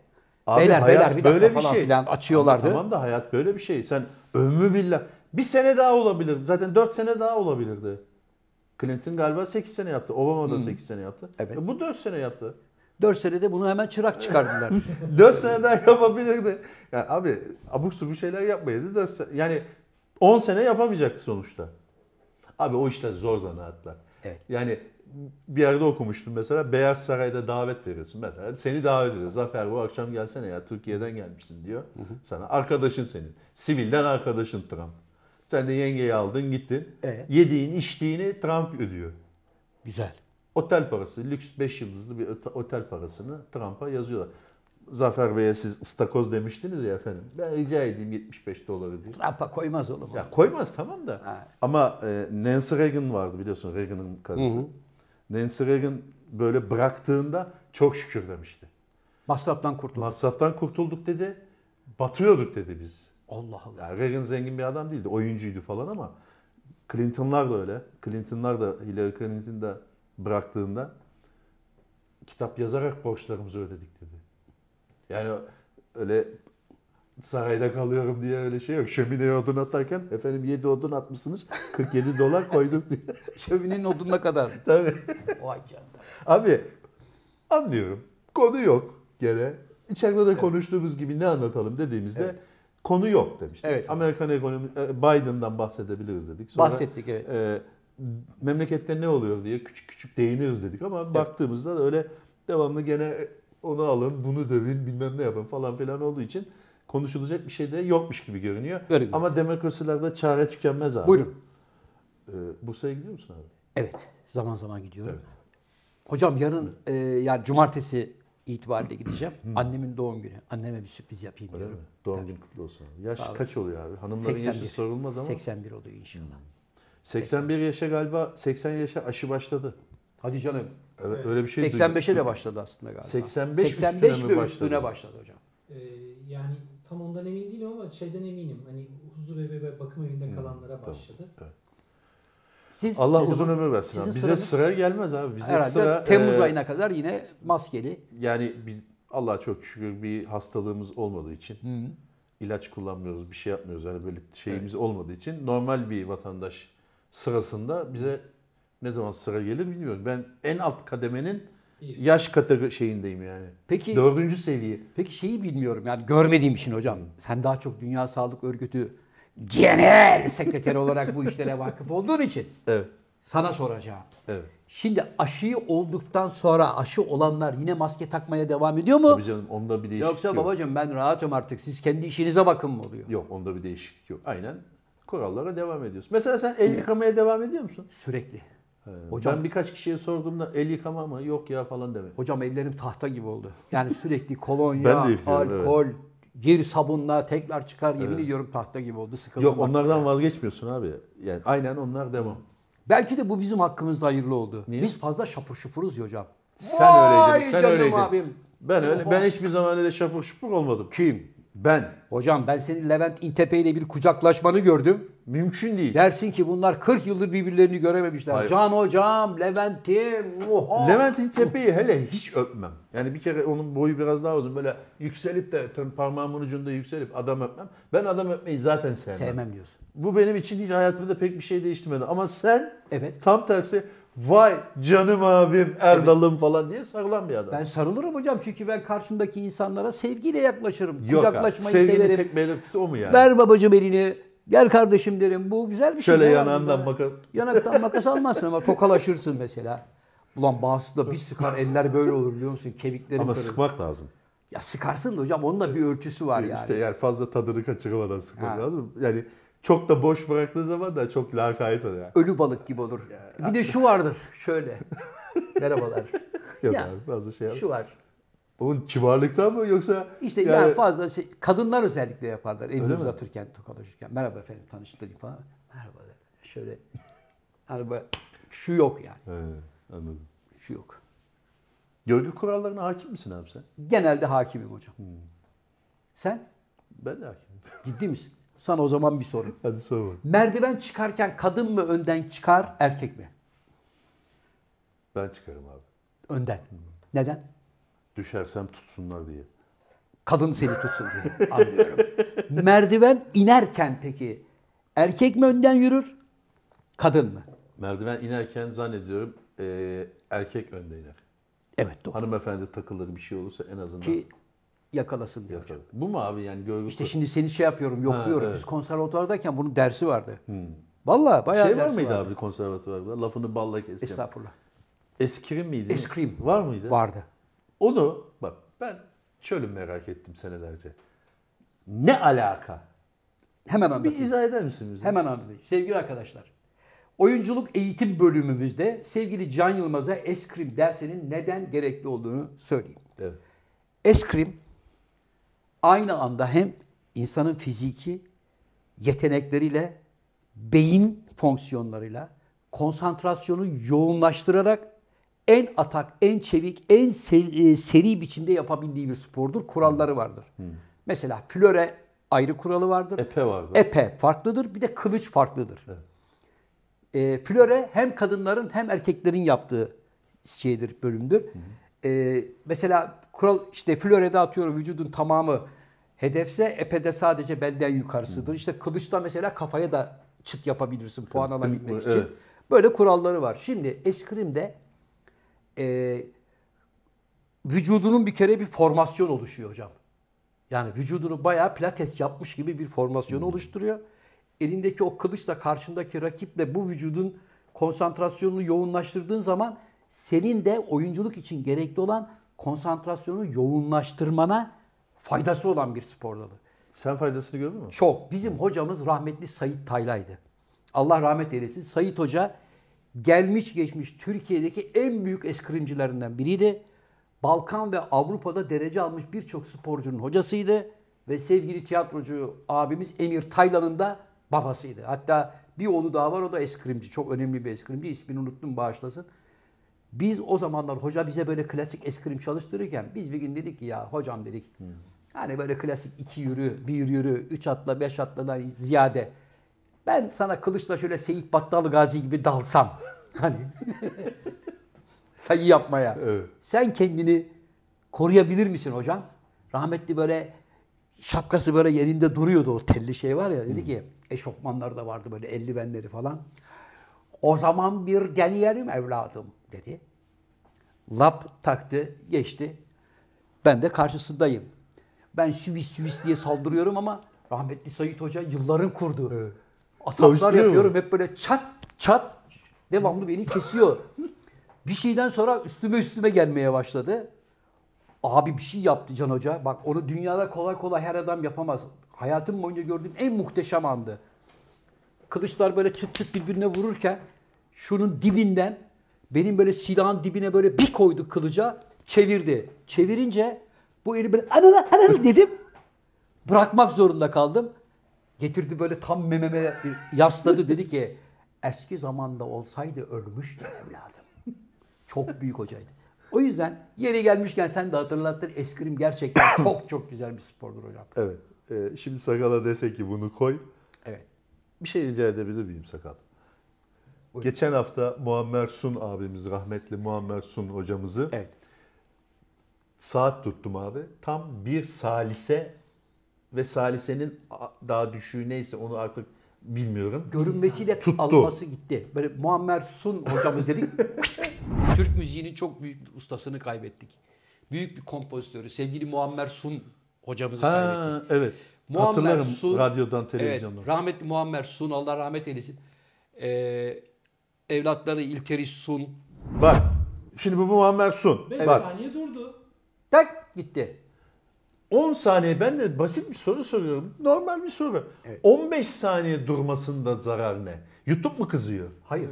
Abi beyler beyler bir böyle bir falan şey. filan açıyorlardı. Ama tamam da hayat böyle bir şey. Sen ömrü billah. Bir sene daha olabilir. Zaten 4 sene daha olabilirdi. Clinton galiba 8 sene yaptı. Obama da 8 sene yaptı. Evet. E bu 4 sene yaptı. Dört senede bunu hemen çırak çıkardılar. 4 sene daha yapabilirdi. Yani abi abuk subuk şeyler yapmaydı. 4 sene, yani 10 sene yapamayacaktı sonuçta. Abi o işler zor zanaatlar. Evet. Yani bir yerde okumuştum mesela Beyaz Saray'da davet veriyorsun. Mesela seni davet ediyor. Zafer bu akşam gelsene ya Türkiye'den gelmişsin diyor. Sana arkadaşın senin. Sivilden arkadaşın Trump. Sen de yengeyi aldın gittin. Evet. Yediğin içtiğini Trump ödüyor. Güzel. Otel parası, lüks 5 yıldızlı bir otel parasını Trump'a yazıyorlar. Zafer Bey'e siz ıstakoz demiştiniz ya efendim. Ben rica edeyim 75 doları diyor. Trump'a koymaz oğlum. Ya koymaz tamam da. Ha. Ama e, Nancy Reagan vardı biliyorsun Reagan'ın karısı. Hı hı. Nancy Reagan böyle bıraktığında çok şükür demişti. Masraftan kurtul. Masraftan kurtulduk dedi. Batıyorduk dedi biz. Allah Allah. Yani Reagan zengin bir adam değildi. Oyuncuydu falan ama Clinton'lar da öyle. Clinton'lar da Hillary Clinton da bıraktığında kitap yazarak borçlarımızı ödedik dedi. Yani öyle sarayda kalıyorum diye öyle şey yok. Şömineye odun atarken efendim 7 odun atmışsınız 47 dolar koyduk diye. Şöminenin odununa kadar. Tabii. Vay canına. Abi anlıyorum. Konu yok gene. İçeride de konuştuğumuz gibi ne anlatalım dediğimizde Evet. konu yok demiştik. Evet. Amerikan ekonomi e, Biden'dan bahsedebiliriz dedik. Sonra, Bahsettik evet. e, memlekette ne oluyor diye küçük küçük değiniriz dedik ama baktığımızda da öyle devamlı gene onu alın, bunu dövün, bilmem ne yapın falan filan olduğu için konuşulacak bir şey de yokmuş gibi görünüyor. Öyle gibi. Ama demokrasilerde çare tükenmez abi. Buyurun. E, Bursa'ya gidiyor musun abi? Evet. Zaman zaman gidiyorum. Hocam yarın e, yani cumartesi itibariyle gideceğim. Annemin doğum günü. Anneme bir sürpriz yapayım Öyle diyorum. mi? Doğum günü kutlu olsun. Yaş Sağ kaç oluyor abi? Hanımların yaşı sorulmaz ama 81 oluyor inşallah. 81 yaşa galiba 80 yaşa aşı başladı. Hadi canım. Evet, öyle bir şey duydum. 85'e de başladı aslında galiba. 85 85 üstüne mi üstüne başladı? Başladı hocam. ama şeyden eminim. Hani huzur evi ve bakım evinde kalanlara başladı. Siz Allah uzun zaman- ömür versin abi. Bize sıranız- sıra gelmez abi. Bize Herhalde sıra Temmuz e, ayına kadar yine maskeli. Yani biz Allah'a çok şükür bir hastalığımız olmadığı için ilaç kullanmıyoruz, bir şey yapmıyoruz. Yani böyle şeyimiz olmadığı için normal bir vatandaş sırasında bize ne zaman sıra gelir bilmiyorum. Ben en alt kademenin. Yaş kategori şeyindeyim yani. Peki Dördüncü seviye. peki şeyi bilmiyorum yani görmediğim için hocam. Sen daha çok Dünya Sağlık Örgütü genel sekreteri olarak bu işlere vakıf olduğun için Evet. sana soracağım. Evet. Şimdi aşıyı olduktan sonra aşı olanlar yine maske takmaya devam ediyor mu? Tabii canım onda bir değişiklik Yoksa yok. babacığım ben rahatım artık siz kendi işinize bakın mı oluyor? Yok onda bir değişiklik yok. Aynen kurallara devam ediyoruz. Mesela sen el yıkamaya devam ediyor musun? Sürekli. Hocam Hocam ben birkaç kişiye sorduğumda el yıkama mı? Yok ya falan demek. hocam ellerim tahta gibi oldu. Yani sürekli kolonya, yapıyorum, evet. alkol, gir sabunla tekrar çıkar yemin ediyorum tahta gibi oldu. Sıkıldım. Yok onlardan vazgeçmiyorsun abi. Yani aynen onlar devam. Belki de bu bizim hakkımızda hayırlı oldu. Niye? Biz fazla şapur şupuruz ya hocam. Sen Vay öyleydin. Sen öyleydin. abim. Ben öyle ben hiçbir zaman öyle şapur şupur olmadım. Kim? Ben Hocam ben senin Levent İntepe ile bir kucaklaşmanı gördüm. Mümkün değil. Dersin ki bunlar 40 yıldır birbirlerini görememişler. Hayır. Can hocam, Levent'im. oha. Levent'in tepeyi hele hiç öpmem. Yani bir kere onun boyu biraz daha uzun. Böyle yükselip de parmağımın ucunda yükselip adam öpmem. Ben adam öpmeyi zaten sevmem. Sevmem diyorsun. Bu benim için hiç hayatımda pek bir şey değiştirmedi. Ama sen Evet. tam tersi vay canım abim Erdal'ım falan diye sarılan bir adam. Ben sarılırım hocam çünkü ben karşımdaki insanlara sevgiyle yaklaşırım. Yok abi. Kucaklaşmayı Sevginin severim. tek belirtisi o mu yani? Ver babacığım elini. Gel kardeşim derim. Bu güzel bir şey. Şöyle yanağından bakın. Yanaktan makas almazsın ama tokalaşırsın mesela. Ulan bazısı da bir sıkar eller böyle olur biliyor musun? Kemiklerim Ama kırılır. sıkmak lazım. Ya sıkarsın da hocam onun da bir ölçüsü var yani. İşte yani fazla tadını kaçırmadan sıkmak Ha. lazım. Yani çok da boş bıraktığı zaman da çok lakayt oluyor. Ölü balık gibi olur. Bir de şu vardır şöyle. Merhabalar. Yok Ya, abi fazla şey yap. Şu var. Onun kibarlıktan mı yoksa İşte yani, yani, fazla şey, kadınlar özellikle yaparlar. Elini uzatırken, tokalaşırken. Merhaba efendim tanıştırayım falan. Merhaba. Şöyle. Böyle şu yok yani. He, anladım. Şu yok. Görgü kurallarına hakim misin abi sen? Genelde hakimim hocam. Hmm. Sen Ben de hakimim. ciddi misin? Sana o zaman bir soru. Hadi sor bakalım. Merdiven çıkarken kadın mı önden çıkar, erkek mi? Ben çıkarım abi. Önden. Hmm. Neden? Düşersem tutsunlar diye. Kadın seni tutsun diye. Anlıyorum. Merdiven inerken peki erkek mi önden yürür, kadın mı? Merdiven inerken zannediyorum eee, erkek önde iner. Evet doğru. Hanımefendi takılır bir şey olursa en azından Ki yakalasın diye. yakar. Bu mu abi yani görgü İşte şimdi seni şey yapıyorum, yokluyorum. evet. Biz konservatuvardayken bunun dersi vardı. Vallahi bayağı şey var dersi mıydı vardı. abi konservatuvarda? Lafını balla keseceğim. Estağfurullah. Eskrim miydi? Eskrim. Var mıydı? Vardı. Onu bak ben şöyle merak ettim senelerce. Ne alaka? Hemen Bir anlatayım. izah eder misin bize? Hemen anlatayım. Sevgili arkadaşlar. Oyunculuk eğitim bölümümüzde sevgili Can Yılmaz'a eskrim dersinin neden gerekli olduğunu söyleyeyim. Evet. Eskrim aynı anda hem insanın fiziki yetenekleriyle, beyin fonksiyonlarıyla konsantrasyonu yoğunlaştırarak en atak, en çevik, en se- e, seri biçimde yapabildiği bir spordur. Kuralları vardır. Mesela flöre ayrı kuralı vardır. Epe vardı. Epe farklıdır. Bir de kılıç farklıdır. E, flöre hem kadınların hem erkeklerin yaptığı şeydir, bölümdür. E, mesela kural işte flörede atıyorum vücudun tamamı hedefse epede sadece belden yukarısıdır. İşte kılıçta mesela kafaya da çıt yapabilirsin puan alabilmek evet. için. Böyle kuralları var. Şimdi eskrimde e, vücudunun bir kere bir formasyon oluşuyor hocam. Yani vücudunu bayağı pilates yapmış gibi bir formasyon oluşturuyor. Elindeki o kılıçla karşındaki rakiple bu vücudun konsantrasyonunu yoğunlaştırdığın zaman senin de oyunculuk için gerekli olan konsantrasyonu yoğunlaştırmana faydası olan bir spor dalı. Sen faydasını gördün mü? Çok. Bizim hocamız rahmetli Sayit Taylay'dı. Allah rahmet eylesin. Sayit Hoca gelmiş geçmiş Türkiye'deki en büyük eskrimcilerinden biriydi. Balkan ve Avrupa'da derece almış birçok sporcunun hocasıydı. Ve sevgili tiyatrocu abimiz Emir Taylan'ın da babasıydı. Hatta bir oğlu daha var o da eskrimci. Çok önemli bir eskrimci. İsmini unuttum bağışlasın. Biz o zamanlar hoca bize böyle klasik eskrim çalıştırırken biz bir gün dedik ki ya hocam dedik Hani böyle klasik iki yürü, bir yürü, üç atla, beş atladan ziyade. Ben sana kılıçla şöyle Seyit Battal Gazi gibi dalsam. Hani sayı yapmaya. Evet. Sen kendini koruyabilir misin hocam? Rahmetli böyle şapkası böyle yerinde duruyordu o telli şey var ya. Dedi ki eşofmanlar da vardı böyle eldivenleri falan. O zaman bir deneyelim evladım dedi. Lap taktı, geçti. Ben de karşısındayım. Ben süvis süvis diye saldırıyorum ama rahmetli Sayit Hoca yılların kurdu. Evet. Ataklar yapıyorum hep böyle çat çat devamlı beni kesiyor. Bir şeyden sonra üstüme üstüme gelmeye başladı. Abi bir şey yaptı Can Hoca. Bak onu dünyada kolay kolay her adam yapamaz. Hayatım boyunca gördüğüm en muhteşem andı. Kılıçlar böyle çıt çıt birbirine vururken şunun dibinden benim böyle silahın dibine böyle bir koydu kılıca çevirdi. Çevirince bu eli böyle anana anana dedim. Bırakmak zorunda kaldım. Getirdi böyle tam mememe yasladı dedi ki eski zamanda olsaydı ölmüştü evladım. Çok büyük hocaydı. O yüzden yeri gelmişken sen de hatırlattın eskrim gerçekten çok çok güzel bir spordur hocam. Evet. Ee, şimdi sakala dese ki bunu koy. Evet. Bir şey rica edebilir miyim sakal? Buyur. Geçen hafta Muammer Sun abimiz, rahmetli Muammer Sun hocamızı Evet. saat tuttum abi. Tam bir salise ve salisenin daha düşüğü neyse onu artık bilmiyorum. görünmesiyle Tuttu. alması gitti. Böyle Muammer Sun hocamız dedik. Türk müziğinin çok büyük bir ustasını kaybettik. Büyük bir kompozitörü sevgili Muammer Sun hocamızı kaybettik. Ha evet. Muammer Hatırlarım Sun- radyodan, televizyondan. Evet, rahmetli Muammer Sun Allah rahmet eylesin. Ee, evlatları İlteriş Sun. Bak şimdi bu Muammer Sun. 5 Bak saniye durdu. Tak gitti. 10 saniye ben de basit bir soru soruyorum. Normal bir soru. Evet. 15 saniye durmasında zarar ne? YouTube mu kızıyor? Hayır.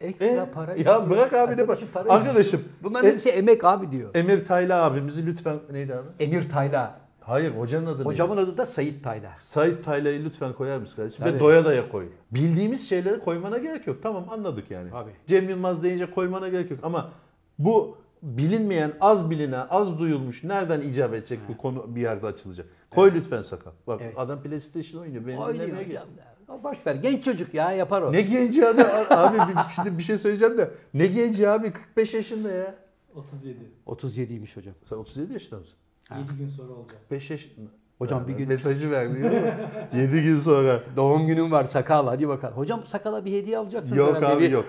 Ekstra E, para ya istiyor. bırak abi ne Arkadaşım bak- Arkadaşım. Bunların e- hepsi emek abi diyor. Emir Tayla abimizi lütfen neydi abi? Emir Tayla. Hayır hocanın adı Hocamın neydi? adı da Sayit Tayla. Sait Tayla'yı lütfen koyar mısın kardeşim? Ve Tabii. doya daya koy. Bildiğimiz şeyleri koymana gerek yok. Tamam anladık yani. Tabii. Cem Yılmaz deyince koymana gerek yok. Ama bu bilinmeyen, az bilinen, az duyulmuş nereden icap edecek bu konu bir yerde açılacak. Koy lütfen sakal. Bak Evet. adam PlayStation oynuyor. Beni Oynuyor gel. hocam. ya. Boş ver. Genç çocuk ya yapar o. Ne genci abi? abi bir- şimdi bir şey söyleyeceğim de. Ne genci abi? 45 yaşında ya. 37. 37'ymiş hocam. Sen 37 yaşında mısın? 7 gün sonra olacak. 5 yaşında. Hocam bir gün Mesajı verdi. 7 gün sonra. doğum günüm var sakal hadi bakalım. Hocam sakala bir hediye alacaksın. Yok herhalde. abi Bir- yok.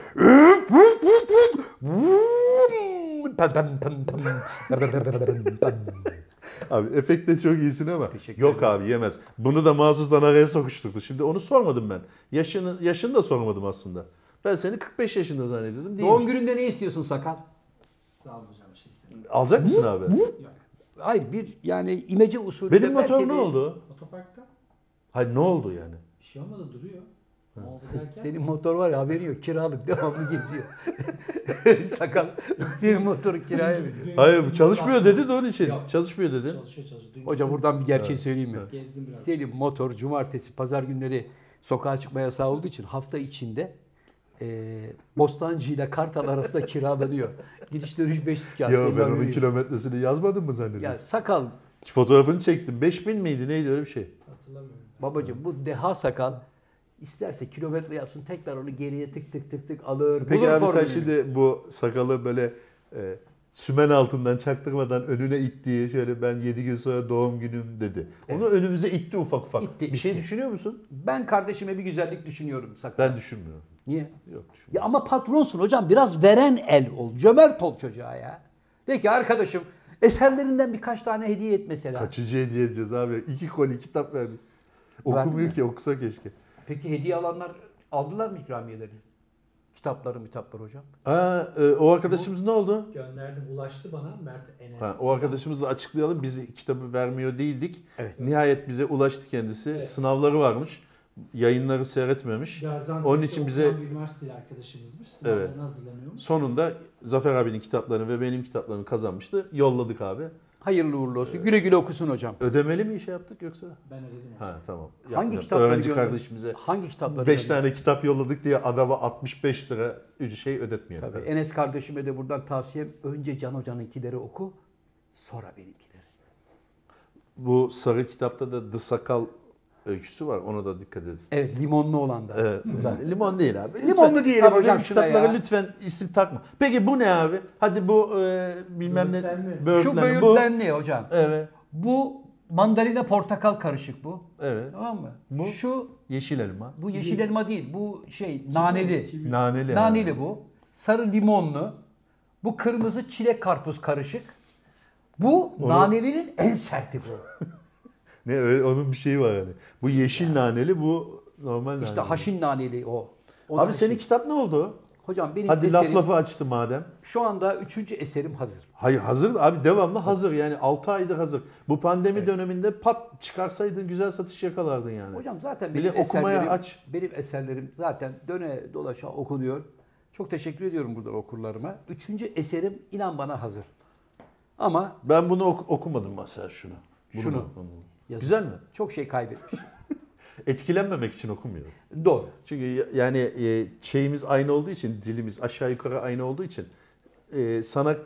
Abi efekte çok iyisin ama Teşekkür yok abi yemez. Bunu da mahsustan araya sokuşturdu. Şimdi onu sormadım ben. Yaşını yaşını da sormadım aslında. Ben seni 45 yaşında zannediyordum. Değil. Doğum gününde ne istiyorsun sakal? Sağ ol hocam bir şey istemiyorum. Alacak mısın abi? Hayır bir yani imece usulü. Benim motor ne oldu? Otoparkta Hayır ne oldu yani? bir şey olmadı duruyor. Senin motor var ya haberi yok kiralık devamlı geziyor. sakal senin motoru kiraya veriyor. Hayır bu çalışmıyor dedi de onun için. Yok. Çalışmıyor dedin. Çalışıyor çalışıyor. Dün Hocam buradan bir gerçeği söyleyeyim mi? biraz. Senin motor cumartesi pazar günleri sokağa çıkma yasağı olduğu için hafta içinde e, Bostancı ile Kartal arasında kiralanıyor. Gidiş dönüş 500 kağıt. Ya ben haberin onun kilometresini yazmadım mı Ya zannediyorsun? sakal Fotoğrafını çektim. 5000 miydi neydi öyle bir şey? Hatırlamıyorum. babacığım bu deha sakal isterse kilometre yapsın tekrar onu geriye tık tık tık tık alır. Peki bulur abi sen formülünü. şimdi bu sakalı böyle e, sümen altından çaktırmadan önüne ittiği şöyle ben 7 gün sonra doğum günüm dedi. Onu önümüze itti ufak ufak. İtti, bir şey itti. düşünüyor musun? Ben kardeşime bir güzellik düşünüyorum sakal. Ben düşünmüyorum. Niye? Yok düşünmüyorum. Ya ama patronsun hocam biraz veren el ol. Cömert ol çocuğa ya. De ki arkadaşım eserlerinden birkaç tane hediye et mesela. Kaçıncı hediye edeceğiz abi? İki koli kitap verdik. Okumuyor ki okusa keşke. Peki hediye alanlar aldılar mı ikramiyeleri? Kitapları mitapları hocam. Aa, e, o arkadaşımız ne oldu? Gönderdim ulaştı bana Mert Enes. Ha, o arkadaşımızla açıklayalım. Biz kitabı vermiyor değildik. Evet. Nihayet bize ulaştı kendisi. Evet. Sınavları varmış. Yayınları seyretmemiş. Gaziantep'te Onun için bize- üniversiteli arkadaşımızmış. Sınavlarını Evet. hazırlanıyormuş. Sonunda Zafer abinin kitaplarını ve benim kitaplarını kazanmıştı. Yolladık abi. Hayırlı uğurlu olsun. Güle güle okusun hocam. Ödemeli mi iş yaptık yoksa? Ben ödedim. Ha tamam. Hangi Yapmayalım. kitapları Öğrenci gönder- kardeşimize Hangi kitapları? 5 gönder- tane kitap yolladık diye adama 65 lira şey ödetmeyelim. Tabii. Enes kardeşime de buradan tavsiyem önce Can Hoca'nınkileri oku, sonra benimkileri. Bu sarı kitapta da The Sakal öyküsü var. Ona da dikkat edin. Evet limonlu olan da. Evet. Limon değil abi. Limonlu diyelim Abi hocam kitaplara ya. lütfen isim takma. Peki bu ne abi? Hadi bu e, bilmem ne. Böğürtlen Şu böğürtlen ne hocam? Evet. Bu mandalina portakal karışık bu. Evet. Tamam mı? Bu- Şu Yeşil elma. bu yeşil elma değil. Bu şey naneli. Naneli. Naneli bu. Sarı limonlu. Bu kırmızı çilek karpuz karışık. Bu nanelinin en serti bu. Ne öyle onun bir şeyi var yani. Bu yeşil naneli, bu normal İşte naneli. haşin naneli o. O Abi senin şey. kitap ne oldu? Hocam benim Hadi eserim laf lafı açtı madem. şu anda üçüncü eserim hazır. Hayır hazır abi devamlı hazır yani 6 aydır hazır. Bu pandemi döneminde pat çıkarsaydın güzel satış yakalardın yani. Hocam zaten benim okumaya eserlerim, aç. benim eserlerim zaten döne dolaşa okunuyor. Çok teşekkür ediyorum buradan okurlarıma. Üçüncü eserim inan bana hazır. Ama Ben bunu ok- okumadım mesela şunu. Bunu Şunu. okumadım. Yazık. Güzel mi? çok şey kaybetmiş. Etkilenmemek için okumuyorum. Doğru. Çünkü ya- yani e, şeyimiz aynı olduğu için, dilimiz aşağı yukarı aynı olduğu için e, sana e,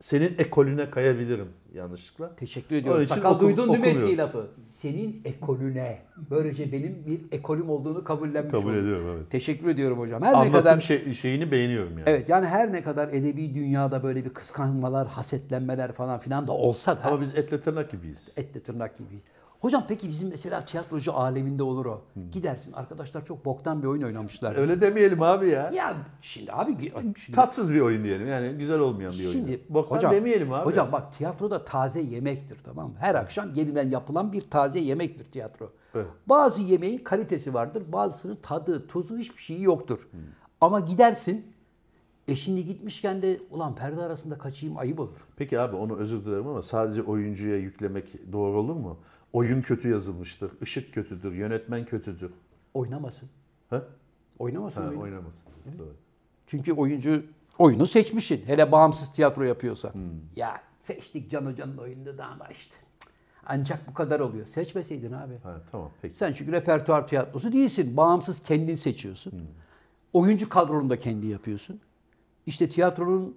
senin ekolüne kayabilirim yanlışlıkla. Teşekkür Onun ediyorum. için Sakal oku- duydun değil mi ettiği lafı? Senin ekolüne. Böylece benim bir ekolüm olduğunu kabullenmiş Kabul oldum. ediyorum evet. Teşekkür ediyorum hocam. Her ne Anlatım kadar şey- şeyini beğeniyorum yani. Evet yani her ne kadar edebi dünyada böyle bir kıskanmalar, hasetlenmeler falan filan da olsa da Ama biz etle tırnak gibiyiz. etle tırnak gibi. Hocam peki bizim mesela tiyatrocu aleminde olur o. Gidersin arkadaşlar çok boktan bir oyun oynamışlar. Öyle demeyelim abi ya. Ya şimdi abi şimdi, Tatsız bir oyun diyelim yani güzel olmayan bir oyun. şimdi Boktan hocam, demeyelim abi. Hocam bak tiyatroda taze yemektir tamam mı? Her akşam yeniden yapılan bir taze yemektir tiyatro. Evet. Bazı yemeğin kalitesi vardır, bazısının tadı, tuzu hiçbir şeyi yoktur. Ama gidersin, e şimdi gitmişken de ulan perde arasında kaçayım ayıp olur. Peki abi onu özür dilerim ama sadece oyuncuya yüklemek doğru olur mu? Oyun kötü yazılmıştır, ışık kötüdür, yönetmen kötüdür. Oynamasın. Ha? Oynamasın Ha, oyunu. oynamasın. Doğru. Çünkü oyuncu oyunu seçmişsin. Hele bağımsız tiyatro yapıyorsa. Hmm. Ya seçtik Can Hoca'nın oyununu da ama işte. Ancak bu kadar oluyor. Seçmeseydin abi. Ha, tamam peki. Sen çünkü repertuar tiyatrosu değilsin. Bağımsız kendin seçiyorsun. Oyuncu kadronu da kendi yapıyorsun. İşte tiyatronun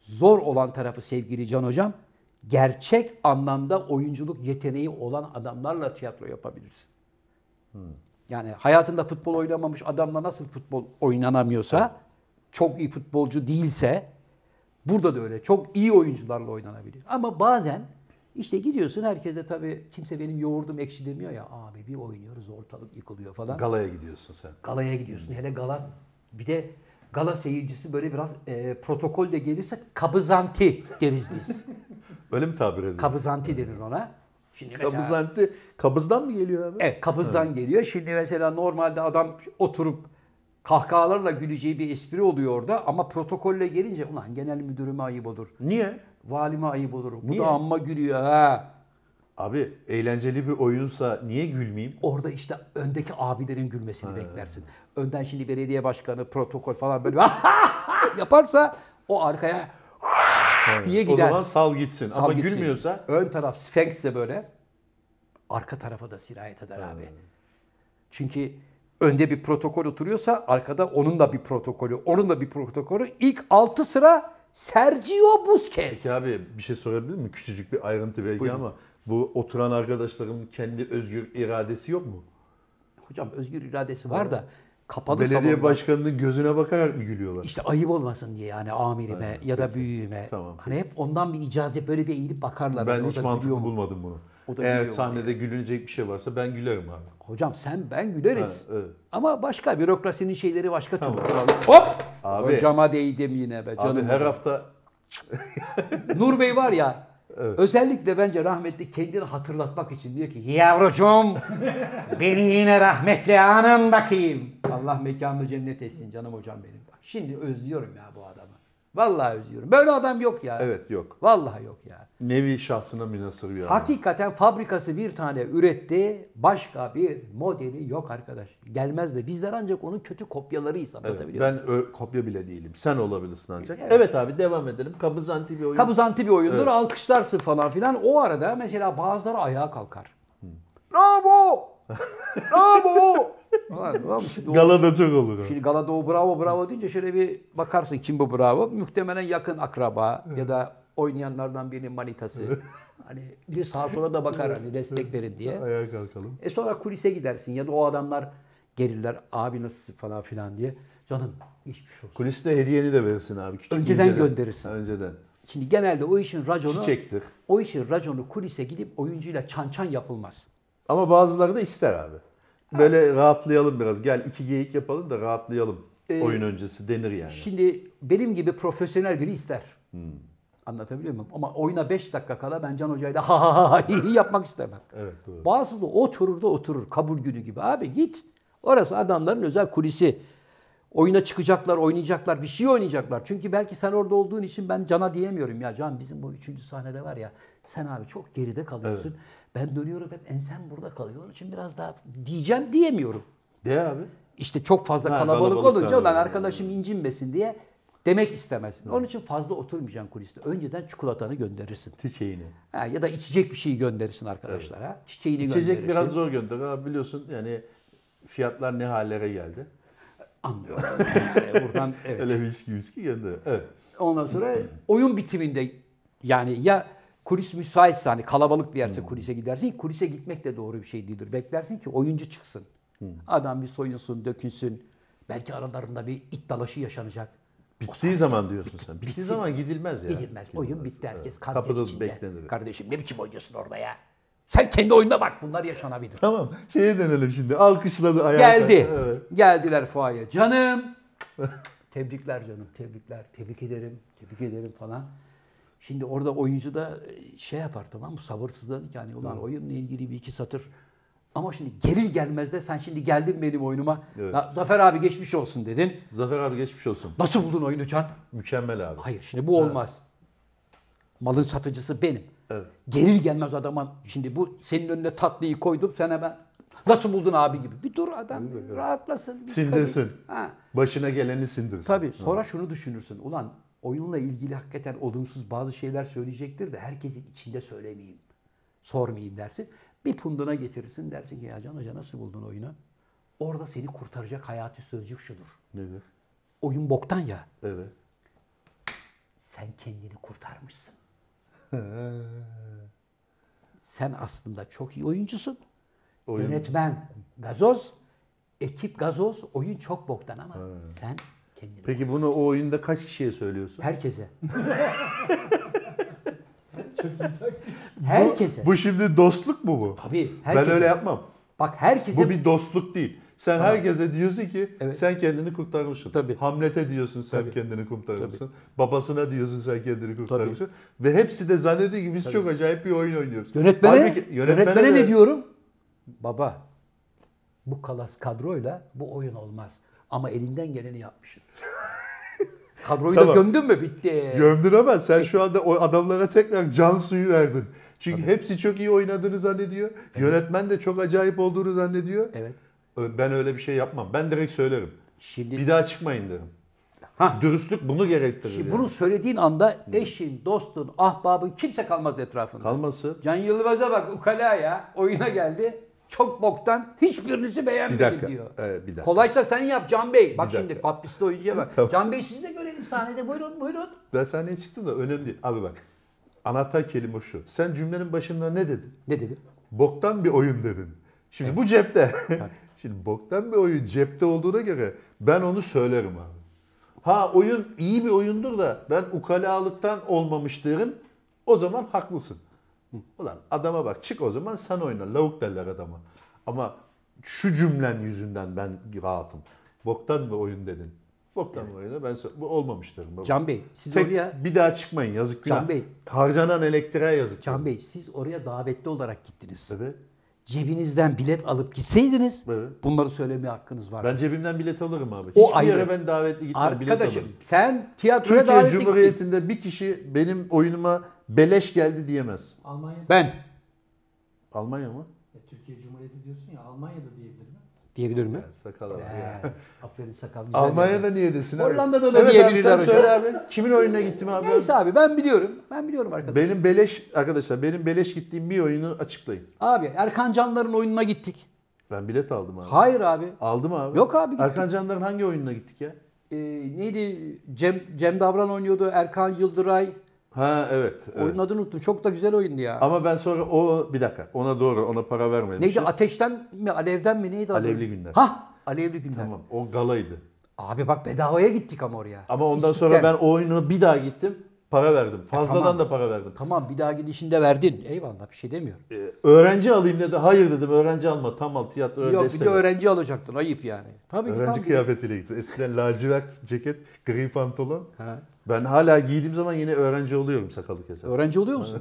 zor olan tarafı sevgili Can Hocam, gerçek anlamda oyunculuk yeteneği olan adamlarla tiyatro yapabilirsin. Yani hayatında futbol oynamamış adamla nasıl futbol oynanamıyorsa, çok iyi futbolcu değilse, burada da öyle. Çok iyi oyuncularla oynanabiliyor. Ama bazen işte gidiyorsun herkes de tabii kimse benim yoğurdum ekşi demiyor ya. Abi bir oynuyoruz ortalık yıkılıyor falan. Galaya gidiyorsun sen. Galaya gidiyorsun. Hele gala bir de gala seyircisi böyle biraz e, protokolle gelirse kabızanti deriz biz. Öyle mi tabir ediyorsun? kabızanti denir ona. Şimdi mesela, Kabızanti. Kabızdan mı geliyor abi? Evet kabızdan geliyor. Şimdi mesela normalde adam oturup kahkahalarla güleceği bir espri oluyor orada ama protokolle gelince ulan genel müdürüme ayıp olur. Niye? Valime ayıp olur. Bu Niye? da amma gülüyor ha. Abi eğlenceli bir oyunsa niye gülmeyeyim? Orada işte öndeki abilerin gülmesini beklersin. Önden şimdi belediye başkanı protokol falan böyle yaparsa o arkaya diye O gider. zaman sal gitsin. Sal Ama gitsin. gülmüyorsa Ön taraf de böyle. Arka tarafa da sirayet eder abi. Çünkü önde bir protokol oturuyorsa arkada onun da bir protokolü, onun da bir protokolü. İlk altı sıra Sergio Busquets. Ya abi bir şey sorabilir miyim? Küçücük bir ayrıntı belki Buyurun. ama bu oturan arkadaşlarımın kendi özgür iradesi yok mu? Hocam özgür iradesi var da kapalı Belediye salonda. başkanının gözüne bakarak mı gülüyorlar? İşte ayıp olmasın diye yani amirime ya da büyüğüme. Tamam, Hani hep ondan bir icazet böyle bir eğilip bakarlar. ben o hiç mantıklı bulmadım bunu. O da Eğer sahnede gülünecek bir şey varsa ben gülerim abi. Hocam sen ben güleriz. Ha, evet. Ama başka bürokrasinin şeyleri başka Tamam. türlü. Hop! Abi- Hocama değdim yine be canım. Abi her hocam. hafta Nur Bey var ya özellikle bence rahmetli kendini hatırlatmak için diyor ki yavrucuğum beni yine rahmetli anın bakayım. Allah mekanını cennet etsin canım hocam benim. Bak şimdi özlüyorum ya bu adamı. Vallahi özlüyorum. Böyle adam yok ya. evet yok. Vallahi yok ya. Nevi şahsına münasır bir adam. Hakikaten fabrikası bir tane üretti. Başka bir modeli yok arkadaş. Gelmez de bizler ancak onun kötü kopyalarıyız Evet, anlatabiliyor muyum? ben kopya bile değilim. Sen olabilirsin ancak. Evet. Evet, abi devam edelim. Kabızanti bir oyun. Kabızanti bir oyundur. Evet. Alkışlarsın falan filan. O arada mesela bazıları ayağa kalkar. Bravo! Bravo! Ulan, ulan şimdi, o- Galada çok olur. şimdi Galada o bravo bravo deyince şöyle bir bakarsın kim bu bravo. Muhtemelen yakın akraba ya da oynayanlardan birinin manitası. hani bir sağa sola da bakar hani destek verin diye. Ayağa kalkalım. E sonra kulise gidersin ya da o adamlar gelirler abi nasıl falan filan diye. Canım geçmiş olsun. Kuliste hediyeni de verirsin abi. Küçük Önceden inceden. gönderirsin. Ha, Önceden. Şimdi genelde o işin raconu Çiçektir. o işin raconu kulise gidip oyuncuyla çan çan yapılmaz. Ama bazıları da ister abi. Böyle rahatlayalım biraz. Gel iki geyik yapalım da rahatlayalım. Ee, Oyun öncesi denir yani. Şimdi benim gibi profesyonel biri ister. Hmm. Anlatabiliyor muyum? Ama oyuna 5 dakika kala ben Can Hoca'yla ha ha ha ha yapmak istemem. Evet doğru. Bazısı da oturur da oturur kabul günü gibi. Abi git. Orası adamların özel kulisi. Oyuna çıkacaklar, oynayacaklar, bir şey oynayacaklar. Çünkü belki sen orada olduğun için ben Can'a diyemiyorum. Ya Can bizim bu üçüncü sahnede var ya sen abi çok geride kalıyorsun. Ben dönüyorum hep ensen burada kalıyor. Onun için biraz daha diyeceğim diyemiyorum. De abi. İşte çok fazla Ha, kalabalık, kalabalık olunca ulan arkadaşım incinmesin diye demek istemezsin. Onun için fazla oturmayacaksın kuliste. Önceden çikolatanı gönderirsin. Çiçeğini. Ha, ya da içecek bir şey gönderirsin arkadaşlara. Çiçeğini İçecek gönderirsin. biraz zor gönder. Abi biliyorsun yani fiyatlar ne hallere geldi. Anlıyorum. Yani buradan evet. Öyle viski viski gönder. Evet. Ondan sonra oyun bitiminde yani ya kulis müsaitse hani kalabalık bir yerse kulise gidersin. Kulise gitmek de doğru bir şey değildir. Beklersin ki oyuncu çıksın. Adam bir soyunsun, dökünsün. Belki aralarında bir it dalaşı yaşanacak. Bittiği zaman diyorsun sen. Bittiği bitsin. zaman gidilmez ya. Gidilmez. Oyun bitti herkes Evet. Kapıda içinde. beklenir. Kardeşim ne biçim oynuyorsun orada ya? Sen kendi oyununa bak. Bunlar yaşanabilir. Tamam. Şeye dönelim şimdi. Alkışladı ayağa. Geldi. Evet. Geldiler fuaya. Canım. tebrikler canım. Tebrikler. Tebrik ederim. Tebrik ederim falan. Şimdi orada oyuncu da e, şey yapar tamam mı? Sabırsızlanır ki hani ulan oyunla ilgili bir iki satır. Ama şimdi gelir gelmez de sen şimdi geldin benim oyunuma. Evet. "Ya Zafer abi geçmiş olsun dedin. Zafer abi geçmiş olsun. Nasıl buldun oyunu Can? Mükemmel abi. Hayır şimdi bu olmaz. Malın satıcısı benim. Evet. Gelir gelmez adama şimdi bu senin önüne tatlıyı koydum sen hemen nasıl buldun abi gibi. Bir dur adam bir rahatlasın. bir Sindirsin. Ha. Başına geleni sindirsin. Tabii sonra şunu düşünürsün. Ulan oyunla ilgili hakikaten olumsuz bazı şeyler söyleyecektir de herkesin içinde söylemeyeyim. Sormayayım dersin. Bir punduna getirirsin dersin ki ya Can Hoca nasıl buldun oyunu? Orada seni kurtaracak hayati sözcük şudur. Nedir? Oyun boktan ya. Evet. Sen kendini kurtarmışsın. Sen aslında çok iyi oyuncusun. Oyun- Yönetmen gazoz, ekip gazoz, oyun çok boktan ama sen kendini Peki bunu o oyunda kaç kişiye söylüyorsun? herkese. herkese. Bu şimdi dostluk mu bu? Tabii herkese. Ben öyle yapmam. Bak herkese Bu bir dostluk değil. Sen herkese diyorsun ki Evet. sen kendini kurtarmışsın. Tabii. Hamlet'e diyorsun sen Tabii. kendini kurtarmışsın. Babasına diyorsun sen kendini Tabii. kurtarmışsın. Ve hepsi de zannediyor ki biz çok acayip bir oyun oynuyoruz. Yönetmene, Halbuki yönetmene, de- ne diyorum? Baba, bu kalas kadroyla bu oyun olmaz. Ama elinden geleni yapmışsın. Kadroyu Tamam. da gömdün mü? Bitti. Gömdün ama sen şu anda o adamlara tekrar can suyu verdin. Çünkü hepsi çok iyi oynadığını zannediyor. Yönetmen de çok acayip olduğunu zannediyor. evet. Ben öyle bir şey yapmam. Ben direkt söylerim. Şimdi, Bir daha çıkmayın derim. Ha. Dürüstlük bunu gerektirir. şimdi yani. bunu söylediğin anda eşin, dostun, ahbabın kimse kalmaz etrafında. Kalması. Can Yılmaz'a bak ukala ya. Oyuna geldi. Çok boktan. Hiçbirinizi Bir beğenmedim dakika. diyor. Evet, bir dakika. Kolaysa sen yap Can Bey. Bak Bir şimdi kaprisli oyuncuya bak. Tamam. Can Bey sizi de görelim sahnede. Buyurun buyurun. Ben sahneye çıktım da önemli değil. Abi bak. Anahtar kelime şu. Sen cümlenin başında ne dedin? Ne dedim? Boktan bir oyun dedin. Şimdi bu cepte. Şimdi boktan bir oyun cepte olduğuna göre ben onu söylerim abi. Ha oyun iyi bir oyundur da ben ukalalıktan olmamış derim. O zaman haklısın. Ulan adama bak çık o zaman sen oyna. Lavuk derler adama. Ama şu cümlen yüzünden ben rahatım. Boktan bir oyun dedin. Boktan bir oyuna ben bu olmamış derim. baba. Can Bey siz Tek- oraya bir daha çıkmayın yazık günah. Can Bey. Harcanan elektriğe yazık. Can Bey siz oraya davetli olarak gittiniz. Evet. Cebinizden bilet alıp gitseydiniz Evet. bunları söylemeye hakkınız var. Ben cebimden bilet alırım abi. O Hiçbir ayrı. yere ben davetli gitmem bilet Arkadaşım alırım. sen tiyatroya Türkiye davetli gittin. Cumhuriyeti'nde bir kişi benim oyunuma beleş geldi diyemez. Almanya Ben Almanya mı? Ya Türkiye Cumhuriyeti diyorsun ya Almanya'da diyebilir mi? diyebilir mi? Sakal abi. Ee, aferin sakal. güzel Almanya'da yani. niye desin abi? Hollanda'da da evet abi, diyebilirler sen hocam. söyle abi. Kimin oyununa gittim abi? Neyse abi ben biliyorum. Ben biliyorum arkadaşlar. Benim beleş arkadaşlar benim beleş gittiğim bir oyunu açıklayın. Abi Erkan Canlar'ın oyununa gittik. Ben bilet aldım abi. Hayır abi. Aldım abi. Yok abi, gittik. Erkan Canlar'ın hangi oyununa gittik ya? Ee, neydi? Cem, Cem Davran oynuyordu. Erkan Yıldıray. Ha evet. evet. Oyunun adını unuttum. Çok da güzel oyundu ya. Ama ben sonra o bir dakika ona doğru ona para vermemişim. Neydi? Ateşten mi? Alevden mi? Neydi? adı? Alevli Günler. Ha! Alevli günler. Tamam o galaydı. Abi bak bedavaya gittik ama oraya. Ama ondan İskitler. sonra ben o oyununa bir daha gittim. Para verdim. Fazladan tamam. da para verdim. Tamam bir daha gidişinde verdin. Eyvallah bir şey demiyorum. Ee, öğrenci alayım dedi. Hayır dedim öğrenci alma. Tam al tiyatro Yok bir de öğrenci alacaktın. Ayıp yani. Tabii ki Öğrenci bir- kıyafetiyle gittim. Eskiden lacivert ceket, gri pantolon. Ha. Ben hala giydiğim zaman yine öğrenci oluyorum sakalı keser. Öğrenci oluyor musun?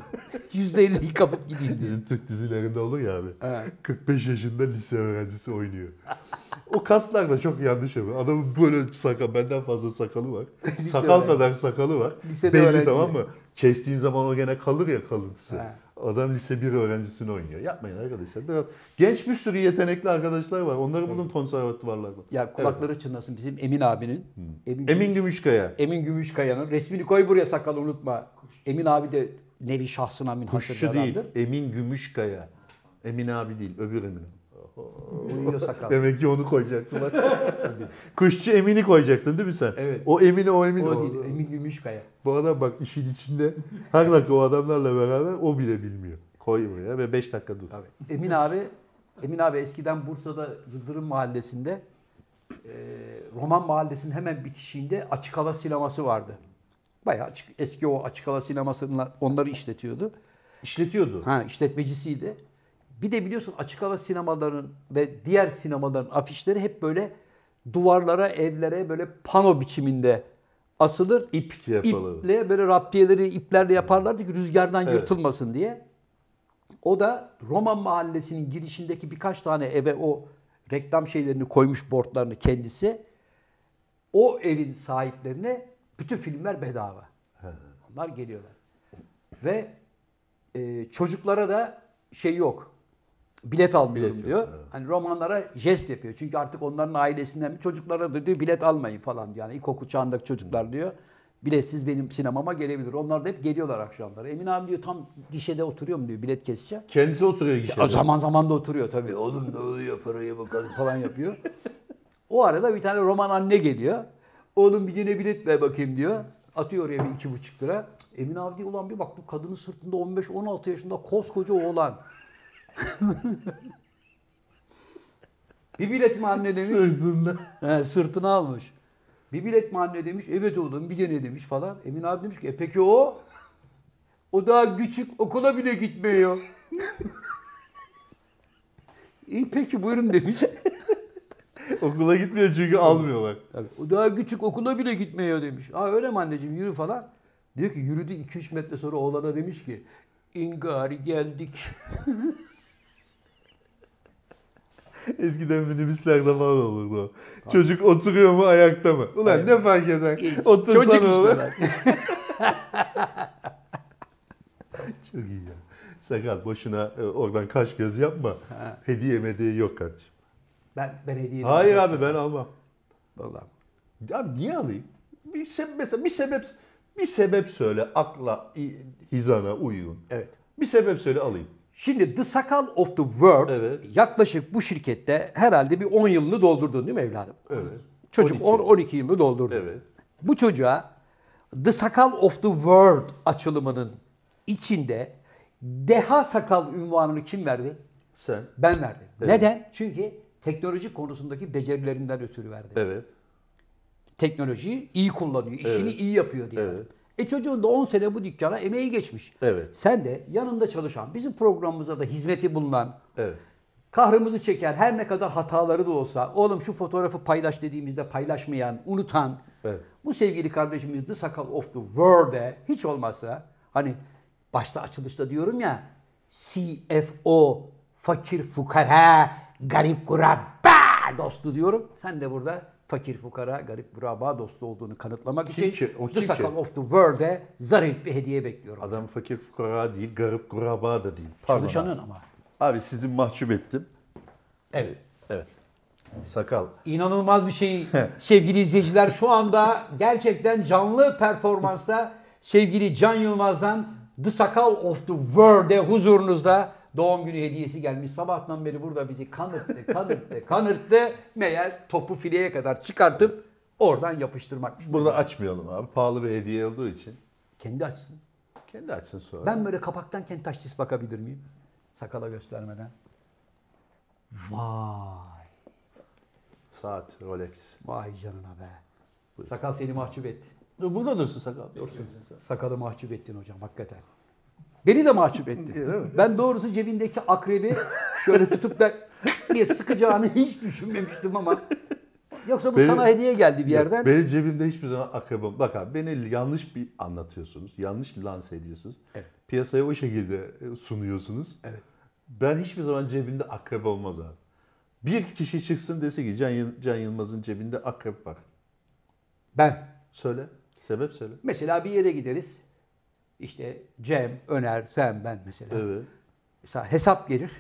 %50'yi kapıp gideyim diye. Bizim Türk dizilerinde olur ya abi. Ha. 45 yaşında lise öğrencisi oynuyor. o kaslar da çok yanlış ama. Adamın böyle sakal, benden fazla sakalı var. Sakal öğrenci. kadar sakalı var. Lisede Belli öğrenci. tamam mı? Kestiğin zaman o gene kalır ya kalıntısı. Ha. Adam lise 1 öğrencisini oynuyor. Yapmayın arkadaşlar. Biraz genç bir sürü yetenekli arkadaşlar var. Onları bulun konservatuvarlarda. Ya kulakları çınlasın bizim Emin abinin. Emin, Emin Gümüşkaya. Emin Gümüşkaya'nın resmini koy buraya sakalı unutma. Emin abi de nevi şahsına minhasır bir Kuşçu değil. adamdır. Emin Gümüşkaya. Emin abi değil. Öbür Emin. Uyuyor sakal. Demek ki onu koyacaktım. Kuşçu Emin'i koyacaktın değil mi sen? Evet. O Emin'i o Emin. o o- değil Emin Gümüşkaya. Bu adam bak işin içinde her dakika o adamlarla beraber o bile bilmiyor. Koy buraya ve 5 dakika dur. Tabii. Emin abi Emin abi eskiden Bursa'da Yıldırım Mahallesi'nde e, Roman Mahallesi'nin hemen bitişiğinde açık hava sineması vardı. Bayağı açık, eski o açık hava sinemasını onları işletiyordu. İşletiyordu. Ha işletmecisiydi. Bir de biliyorsun açık hava sinemaların ve diğer sinemaların afişleri hep böyle duvarlara, evlere böyle pano biçiminde asılır. İp yapılır. İple böyle raptiyeleri iplerle yaparlardı ki rüzgardan Evet. yırtılmasın diye. O da Roman mahallesinin girişindeki birkaç tane eve o reklam şeylerini koymuş boardlarını kendisi. O evin sahiplerine bütün filmler bedava. Onlar geliyorlar. Ve e, çocuklara da şey yok. Bilet almıyorum Bilet yok, diyor. evet. Hani romanlara jest yapıyor. Çünkü artık onların ailesinden çocuklara da diyor bilet almayın falan. Yani ilkokul çağındaki çocuklar diyor. Biletsiz benim sinemama gelebilir. Onlar da hep geliyorlar akşamları. Emin abi diyor tam gişede oturuyorum diyor bilet keseceğim. Kendisi oturuyor gişede. Zaman zaman da oturuyor tabii. Oğlum ne oluyor paraya bakalım falan yapıyor. o arada bir tane roman anne geliyor. Oğlum bir yine bilet ver bakayım diyor. Atıyor oraya bir iki buçuk lira. Emin abi diyor ulan bir baktım kadının sırtında 15-16 yaşında koskoca oğlan. Bir bilet mi anne demiş. Sırtında. He, sırtına almış. Bir bilet mi anne demiş. Evet oğlum bir gene demiş falan. Emin abi demiş ki e peki o? O daha küçük okula bile gitmiyor. İyi peki buyurun demiş. Okula gitmiyor çünkü almıyorlar. Tabii. O daha küçük okula bile gitmiyor demiş. Aa öyle mi anneciğim yürü falan. Diyor ki yürüdü 2-3 metre sonra oğlana demiş ki İngari geldik. Eskiden minibüslerde falan olurdu o. Çocuk oturuyor mu ayakta mı? Ulan Aynen. ne fark eder? Çocuk Otursana işte. Çok iyi ya. Sakal boşuna e, oradan kaş göz yapma. Hediye mediye yok kardeşim. Ben, ben hediye Hayır abi ben almam. Vallahi. Abi niye alayım? Bir sebep mesela bir sebep bir sebep söyle akla hizana uygun. Evet. Bir sebep söyle alayım. Şimdi The Sakal of the World Evet. yaklaşık bu şirkette herhalde bir 10 yılını doldurdun değil mi evladım? Evet. Çocuk 12. 10-12 yılını doldurdu. Evet. Bu çocuğa The Sakal of the World açılımının içinde deha sakal ünvanını kim verdi? Sen. Ben verdim. Evet. Neden? Çünkü teknoloji konusundaki becerilerinden ötürü verdim. Evet. Teknolojiyi iyi kullanıyor, işini Evet. iyi yapıyor diye. Evet. verdim. E çocuğun da 10 sene bu dükkana emeği geçmiş. Evet. Sen de yanında çalışan, bizim programımıza da hizmeti bulunan, Evet. kahrımızı çeken, her ne kadar hataları da olsa, oğlum şu fotoğrafı paylaş dediğimizde paylaşmayan, unutan, Evet. bu sevgili kardeşimiz The Sakal of the World'e hiç olmazsa, hani başta açılışta diyorum ya, CFO, fakir fukara, garip kurabba dostu diyorum. Sen de burada fakir fukara, garip kurabba dostu olduğunu kanıtlamak Kim için ki? O The Sakal ki? of the World'e zarif bir hediye bekliyorum. Adam fakir fukara değil, garip kuraba da değil. Pardon Çalışanın abi. ama. Abi sizi mahcup ettim. Evet. Evet. Sakal. İnanılmaz bir şey sevgili izleyiciler. Şu anda gerçekten canlı performansta sevgili Can Yılmaz'dan The Sakal of the World'e huzurunuzda doğum günü hediyesi gelmiş. Sabahtan beri burada bizi kanırttı, kanırttı, kanırttı. Meğer topu fileye kadar çıkartıp oradan yapıştırmakmış. Burada açmayalım abi. Pahalı bir hediye olduğu için. Kendi açsın. Kendi açsın sonra. Ben böyle kapaktan kentaştis bakabilir miyim? Sakala göstermeden. Vay. Saat, Rolex. Vay canına be. Sakal seni mahcup etti. Dur, Burada dursun sakal. Sakalı mahcup ettin hocam hakikaten. Beni de mahcup mi? ben doğrusu cebindeki akrebi şöyle tutup da diye sıkacağını hiç düşünmemiştim ama yoksa bu Benim- sana hediye geldi bir yerden. Benim cebimde hiçbir zaman akrabam. Bak abi beni yanlış bir anlatıyorsunuz. Yanlış lanse ediyorsunuz. Evet. Piyasaya o şekilde e, sunuyorsunuz. Evet. Ben hiçbir zaman cebimde akrep olmaz abi. Bir kişi çıksın dese ki Can, Can Yılmaz'ın cebinde akrep var. Ben Söyle. Sebep söyle. mesela bir yere gideriz. İşte Cem, Öner, sen, ben mesela. Evet. Mesela hesap gelir.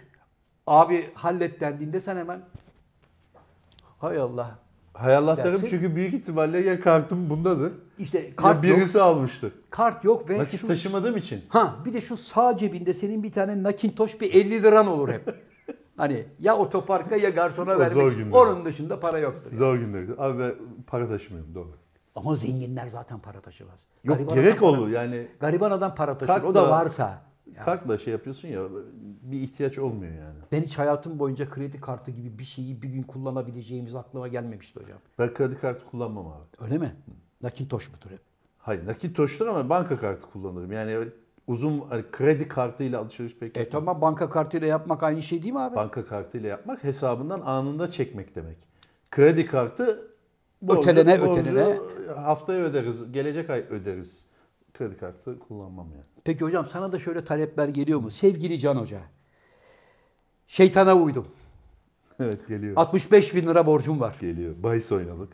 Abi hallet dendiğinde sen hemen hay Allah. Hayallatlarım Dersin. çünkü büyük ihtimalle ya kartım bundadır. İşte Kart ya yok. birisi almıştır. Kart yok ve Nakit şu taşımadığım için. Ha bir de şu sağ cebinde senin bir tane nakintoş bir 50 liran olur hep. hani ya otoparka ya garsona vermek. Onun dışında para yoktur. Zor günler. Abi ben para taşımıyorum doğru. Ama zenginler zaten para taşımaz. Yok Gariban gerek adam olur yani. Gariban adam para taşır. O da varsa. Ya Kartla şey yapıyorsun ya bir ihtiyaç olmuyor yani. ben hiç hayatım boyunca kredi kartı gibi bir şeyi bir gün kullanabileceğimiz aklıma gelmemişti hocam. Ben kredi kartı kullanmam abi. Öyle mi? Nakintoş mudur hep? Hayır nakit toştur ama banka kartı kullanırım. Yani öyle uzun hani kredi kartıyla alışveriş pek E tamam banka kartıyla yapmak aynı şey değil mi abi? Banka kartıyla yapmak hesabından anında çekmek demek. Kredi kartı Ötelene, ötelene. haftaya öderiz, gelecek ay öderiz. Kredi kartı kullanmam yani. Peki hocam sana da şöyle talepler geliyor mu? Sevgili Can Hoca. Şeytana uydum. Evet geliyor. 65 bin lira borcum var. Geliyor. Bahis oynadık.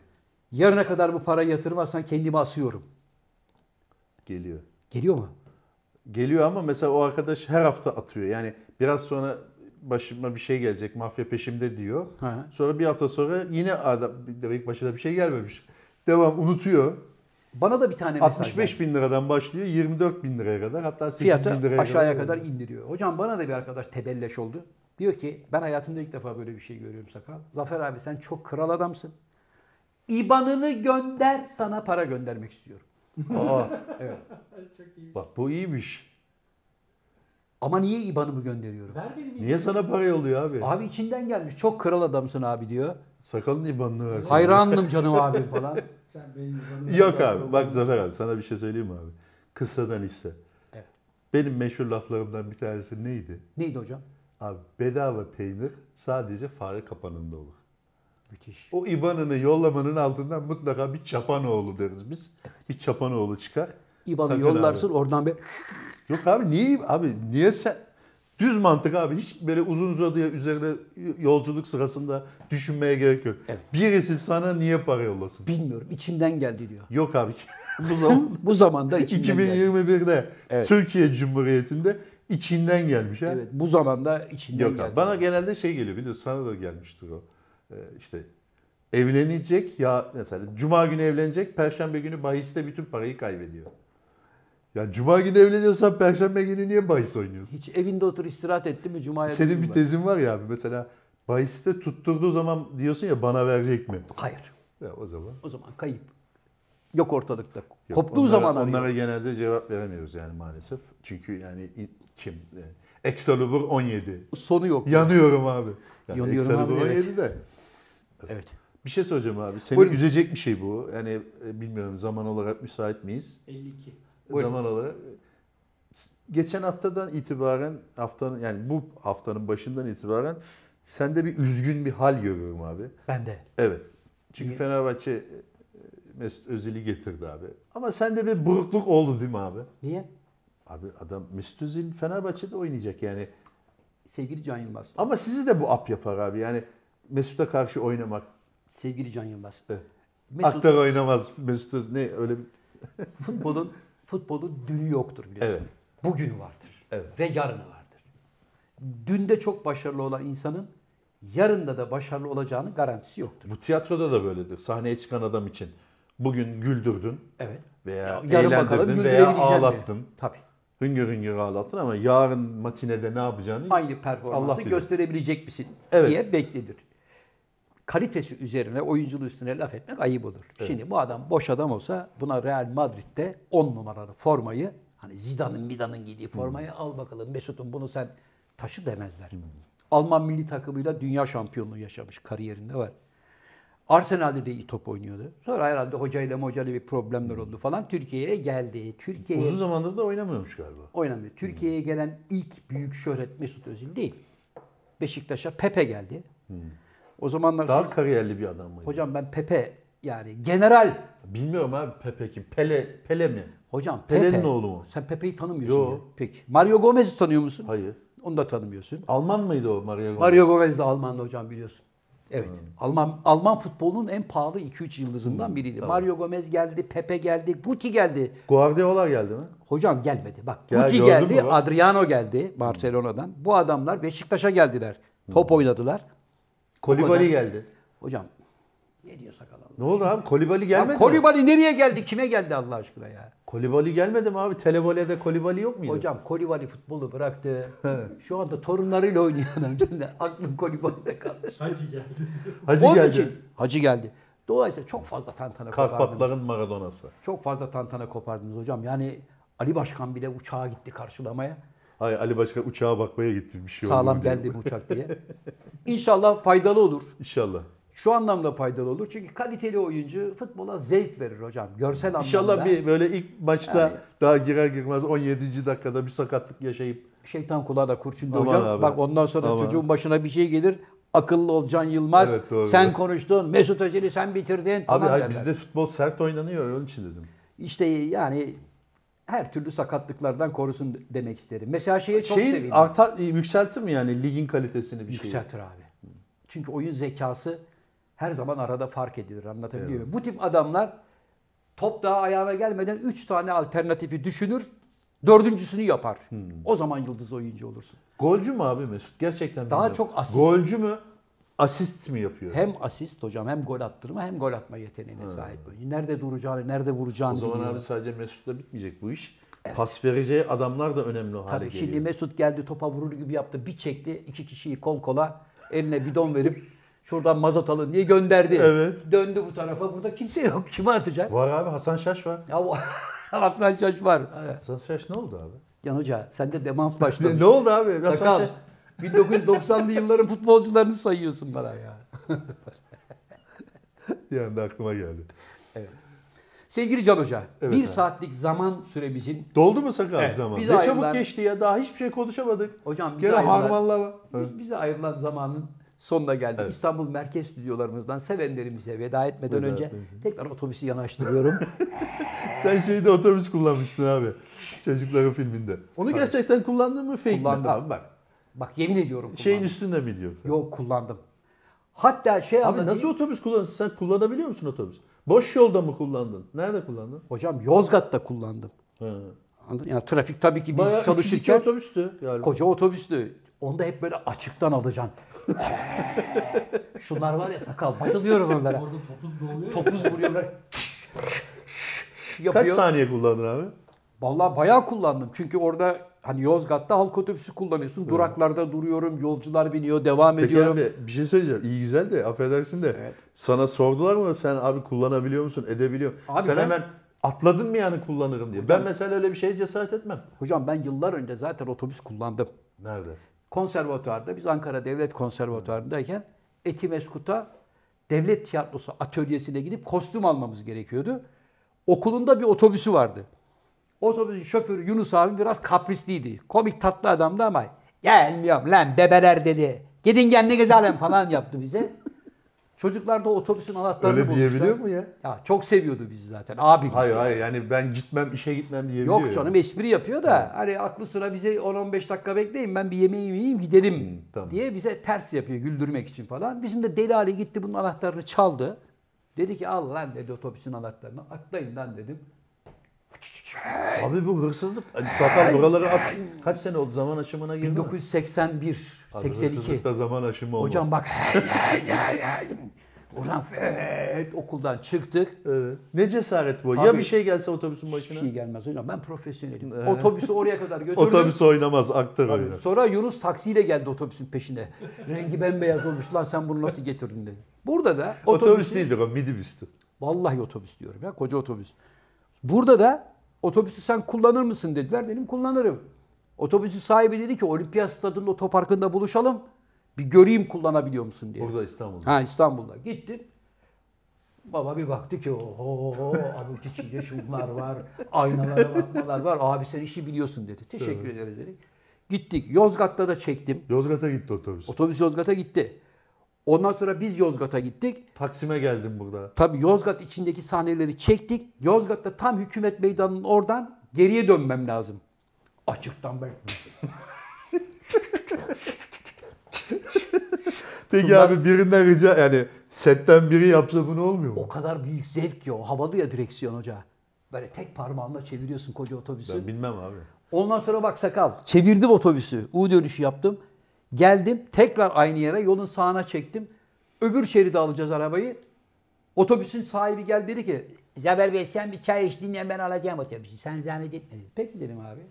Yarına kadar bu parayı yatırmazsan kendimi asıyorum. Geliyor. Geliyor mu? Geliyor ama mesela o arkadaş her hafta atıyor. Yani biraz sonra başıma bir şey gelecek, mafya peşimde diyor. Ha. Sonra bir hafta sonra yine adam demek başına bir şey gelmemiş. Devam unutuyor. Bana da bir tane mesaj 65 bin liradan başlıyor 24 bin liraya kadar hatta 8 Fiyatı bin liraya aşağıya kadar indiriyor. Hocam bana da bir arkadaş tebelleş oldu. Diyor ki ben hayatımda ilk defa böyle bir şey görüyorum sakal. Zafer abi sen çok kral adamsın. İban'ını gönder sana para göndermek istiyorum. Aa, Evet. Çok iyi. bak bu iyiymiş. Ama niye İban'ımı gönderiyorum? Ver benim Niye sana para yolluyor abi? Abi içinden gelmiş. Çok kral adamsın abi diyor. Sakalın ibanını versin. Hayranım canım abim falan. Sen benim Yok abi bak Zafer abi sana bir şey söyleyeyim mi abi? Kıssadan iste. Evet. Benim meşhur laflarımdan bir tanesi neydi? Neydi hocam? Abi bedava peynir sadece fare kapanında olur. Müthiş. O IBAN'ını yollamanın altından mutlaka bir çapanoğlu deriz biz. Bir çapanoğlu çıkar. İban'ı Sakın yollarsın abi. oradan bir Yok abi niye abi niye sen düz mantık abi hiç böyle uzun uzadıya üzerine yolculuk sırasında düşünmeye gerek yok. Evet. Birisi sana niye para yollasın? bilmiyorum içimden geldi diyor. Yok abi. Bu zaman Bu zamanda içimden geldi. 2021'de Evet. Türkiye Cumhuriyeti'nde içinden gelmiş ha. Evet bu zamanda içinden Yok geldi. abi. Bana genelde şey geliyor biliyorsun sana da gelmiştir o. Ee, işte evlenecek ya mesela cuma günü evlenecek perşembe günü bahiste bütün parayı kaybediyor. Ya cuma günü evleniyorsan perşembe günü niye bahis oynuyorsun? Hiç evinde otur istirahat etti mi Cuma'ya Senin bir tezin var ya abi mesela bahiste tutturduğu zaman diyorsun ya bana verecek mi? Hayır. Ya o zaman. O zaman kayıp. Yok ortalıkta. Yok, Koptuğu onlara- zaman arıyor. Onlara genelde cevap veremiyoruz yani maalesef. Çünkü yani kim? Yani Excalibur 17. Sonu yok. Yanıyorum abi. Yani Yanıyorum Excalibur abi, evet. 17 de. Evet. Bir şey söyleyeceğim abi. Seni Buyurun. üzecek bir şey bu. Yani e, bilmiyorum zaman olarak müsait miyiz? 52. Buyurun. Zaman olarak. Geçen haftadan itibaren haftanın yani bu haftanın başından itibaren sende bir üzgün bir hal görüyorum abi. Ben de. Evet. Çünkü Niye? Fenerbahçe e, Mesut Özil'i getirdi abi. Ama sende bir burukluk oldu değil mi abi? Niye? Abi adam Mesut Özil Fenerbahçe'de oynayacak yani. Sevgili Can Yılmaz. Ama sizi de bu ap yapar abi. Yani Mesut'a karşı oynamak. Sevgili Can Yılmaz. Evet. Mesut Aktar oynamaz Mesut Özil. Ne öyle bir... futbolun futbolun dünü yoktur biliyorsun. Evet. Bugünü vardır. Evet. Ve yarını vardır. Dünde çok başarılı olan insanın yarında da başarılı olacağının garantisi yoktur. Bu tiyatroda da böyledir. Sahneye çıkan adam için. Bugün güldürdün Evet. veya Yarın bakalım eğlendirdin veya güldürebilecek mi? ağlattın. Tabii. Hüngür hüngür ağlattın ama yarın matinede ne yapacağını Aynı performansı Allah bilir. gösterebilecek misin Evet. diye beklenir. Kalitesi üzerine, oyunculuğu üstüne laf etmek ayıp olur. Şimdi bu adam boş adam olsa buna Real Madrid'de 10 numaralı formayı Hani Zidane'ın Midan'ın giydiği formayı al bakalım Mesut'un bunu sen taşı demezler. Hmm. Alman milli takımıyla dünya şampiyonluğu yaşamış kariyerinde var. Arsenal'de de iyi top oynuyordu. Sonra herhalde hocayla hocayla bir problemler oldu falan. Türkiye'ye geldi. Türkiye'ye Uzun zamandır da oynamıyormuş galiba. oynamıyor. Türkiye'ye gelen ilk büyük şöhret Mesut Özil değil. Beşiktaş'a Pepe geldi. O zamanlar Daha siz- kariyerli bir adam mıydı? hocam ben Pepe yani general Bilmiyorum abi Pepe kim? Pele, Pele mi? hocam Pepe. Pepe'nin oğlu mu? Sen Pepe'yi tanımıyorsun Yo. ya. Peki. Mario Gomez'i tanıyor musun? Hayır. Onu da tanımıyorsun. Alman mıydı o Mario Gomez? Mario Gomez de Almanlı hocam biliyorsun. Evet. Alman Alman futbolunun en pahalı 2-3 yıldızından biriydi. Mario Gomez geldi, Pepe geldi, Guti geldi. Guardiola geldi mi? Hocam gelmedi. Bak Ya Guti geldi, bak? Adriano geldi Barcelona'dan. Bu adamlar Beşiktaş'a geldiler. Top oynadılar. Kolibali kadar. geldi. Hocam ne diyor sakal Allah? Ne oldu abi? Kolibali Ya gelmedi mi? Kolibali nereye geldi? Kime geldi Allah aşkına ya? Kolibali gelmedi mi abi? Televole'de Kolibali yok muydu? Hocam Kolibali futbolu bıraktı. Şu anda torunlarıyla oynuyor adam. Aklım Kolibali'de kaldı. Hacı geldi. Hacı Onun geldi. için Hacı geldi. Dolayısıyla çok fazla tantana kopardınız. Karpatların Maradona'sı. Çok fazla tantana kopardınız hocam. Yani Ali Başkan bile uçağa gitti karşılamaya. Hay Ali Başkan uçağa bakmaya gitti bir şey oldu Sağlam geldi bu uçak diye. İnşallah faydalı olur. İnşallah. Şu anlamda faydalı olur. Çünkü kaliteli oyuncu futbola zevk verir hocam. Görsel anlamda. İnşallah bir böyle ilk maçta Yani- daha girer girmez 17. dakikada bir sakatlık yaşayıp Şeytan kulağı da kurşundu Aman hocam. abi. Bak ondan sonra Aman. çocuğun başına bir şey gelir. Akıllı ol Can Yılmaz. Evet, doğru. sen konuştun. Mesut Özil'i sen bitirdin abi hayır, derler. bizde futbol sert oynanıyor onun için dedim. İşte yani her türlü sakatlıklardan korusun demek isterim. Mesela şeye çok Şeyin sevindim. artar yükseltir mi yani ligin kalitesini bir? Yükseltir abi. Çünkü oyun zekası her zaman arada fark edilir. Anlatabiliyor muyum? Bu tip adamlar top daha ayağına gelmeden 3 tane alternatifi düşünür. Dördüncüsünü yapar. Hmm. O zaman yıldız oyuncu olursun. Golcü mü abi Mesut? Gerçekten Daha bilmiyorum. çok asist. Golcü mü? Asist mi yapıyor? Hem asist hocam hem gol attırma hem gol atma yeteneğine sahip oyuncu. Nerede duracağını, nerede vuracağını o zaman biliyor. abi sadece Mesut'la bitmeyecek bu iş. Pas vereceği adamlar da önemli o hale Tabii geliyor. şimdi Mesut geldi topa vurur gibi yaptı. Bir çekti. iki kişiyi kol kola eline bidon verip şuradan mazot alın diye gönderdi. Evet. Döndü bu tarafa. Burada kimse yok. Kime atacak? Var abi Hasan Şaş var. Ya Hasan Şaş var. Evet. Hasan Şaş ne oldu abi? Can Hoca sende demans başlamış. ne oldu abi? Hasan Sakal. Şaş 1990'lı yılların futbolcularını sayıyorsun bana ya. bir anda aklıma geldi. Sevgili Can Hoca, Evet bir abi. saatlik zaman süremizin Doldu mu sakal Evet, zaman? Ne bize çabuk ayrılan- geçti ya. Daha hiçbir şey konuşamadık. Hocam bize Gene ayrılan- harmanlama. bize ayrılan zamanın sonuna geldik. Evet. İstanbul merkez stüdyolarımızdan sevenlerimize veda etmeden Veda önce etmeden. tekrar otobüsü yanaştırıyorum. Sen şeyde otobüs kullanmıştın abi. Çocukların filminde. Onu gerçekten kullandın mı fake mi? Kullandım. Abi bak. Bak yemin ediyorum Şeyin kullandım. üstünde mi diyor? Yok kullandım. Hatta şey Abi nasıl otobüs kullanırsın? Sen kullanabiliyor musun otobüs? Boş yolda mı kullandın? Nerede kullandın? Hocam Yozgat'ta kullandım. Ha. Anladın? Yani trafik tabii ki biz Bayağı 302 çalışırken otobüstü. Yani. koca otobüstü. Onda hep böyle açıktan alacaksın. Şunlar var ya sakal bayılıyorum onlara. Orada topuz da oluyor. ya. Topuz vuruyorlar. Kaç saniye kullandın abi? Vallahi bayağı kullandım. Çünkü orada hani Yozgat'ta halk otobüsü kullanıyorsun. Duraklarda duruyorum. Yolcular biniyor. Devam Peki ediyorum. abi bir şey söyleyeceğim. İyi güzel de affedersin de sana sordular mı sen abi kullanabiliyor musun? Edebiliyor musun? Abi sen ben- hemen atladın mı yani kullanırım diye. Ben mesela öyle bir şeye cesaret etmem. Hocam ben yıllar önce zaten otobüs kullandım. Nerede? Konservatuvarda biz Ankara Devlet Konservatuvarı'ndayken Etimeskut'a devlet tiyatrosu atölyesine gidip kostüm almamız gerekiyordu. Okulunda bir otobüsü vardı. Otobüsün şoförü Yunus abi biraz kaprisliydi. Komik tatlı adamdı ama gelmiyorum lan bebeler dedi. Gidin kendiniz alın falan yaptı bize. Çocuklar da otobüsün anahtarını Öyle bulmuşlar. diyebiliyor mu ya? Ya çok seviyordu bizi zaten. Abimiz. Hayır yani. hayır yani ben gitmem işe gitmem diyebiliyor. Yok canım espri yapıyor da hani aklı sıra bize 10-15 dakika bekleyin ben bir yemeğimi yiyeyim gidelim tamam. diye bize ters yapıyor güldürmek için falan. Bizim de Deli Ali gitti bunun anahtarını çaldı. Dedi ki al lan dedi otobüsün anahtarını atlayın lan dedim. Abi bu hırsızlık. Hadi sakal buraları at. Kaç sene oldu zaman aşımına girdi mi? 1981, Abi 82. Hırsızlıkta zaman aşımı olmaz. Hocam bak Oradan fet okuldan çıktık. Evet. Ne cesaret bu? Ya Abi- bir şey gelse otobüsün Bir başına? şey gelmez hocam ben profesyonelim. Otobüsü oraya kadar götürdüm. Otobüs oynamaz, Tabii. oynar. Sonra Yunus taksiyle geldi otobüsün peşine. Rengi bembeyaz olmuş lan sen bunu nasıl getirdin dedi. Burada da Otobüs otobüs değildir o, midibüstü. Vallahi otobüs diyorum ya koca otobüs. Burada da Otobüsü sen kullanır mısın dediler. Dedim kullanırım. Otobüsü sahibi dedi ki olimpiyat stadının otoparkında buluşalım. Bir göreyim kullanabiliyor musun diye. Burada İstanbul'da. Ha İstanbul'da. Gittim. Baba bir baktı ki oho abuk içinde şunlar var. Aynalara bakmalar var. Abi sen işi biliyorsun dedi. Teşekkür ederiz dedik. Gittik. Yozgat'ta da çektim. Yozgat'a gitti otobüs. Otobüs Yozgat'a gitti. Ondan sonra biz Yozgat'a gittik. Taksim'e geldim burada. Tabii Yozgat içindeki sahneleri çektik. Yozgat'ta tam hükümet meydanının oradan geriye dönmem lazım. Açıktan ben. Peki Bunlar- abi birinden rica yani setten biri yapsa bunu olmuyor mu? O kadar büyük zevk ki o. Havalı ya direksiyon hoca. Böyle tek parmağınla çeviriyorsun koca otobüsü. Ben bilmem abi. Ondan sonra bak sakal. Çevirdim otobüsü. U dönüşü yaptım. Geldim. Tekrar aynı yere yolun sağına çektim. Öbür şeride alacağız arabayı. Otobüsün sahibi geldi dedi ki Zafer Bey sen bir çay iç dinlen ben alacağım otobüsü. Sen zahmet etme dedi. Peki dedim abi.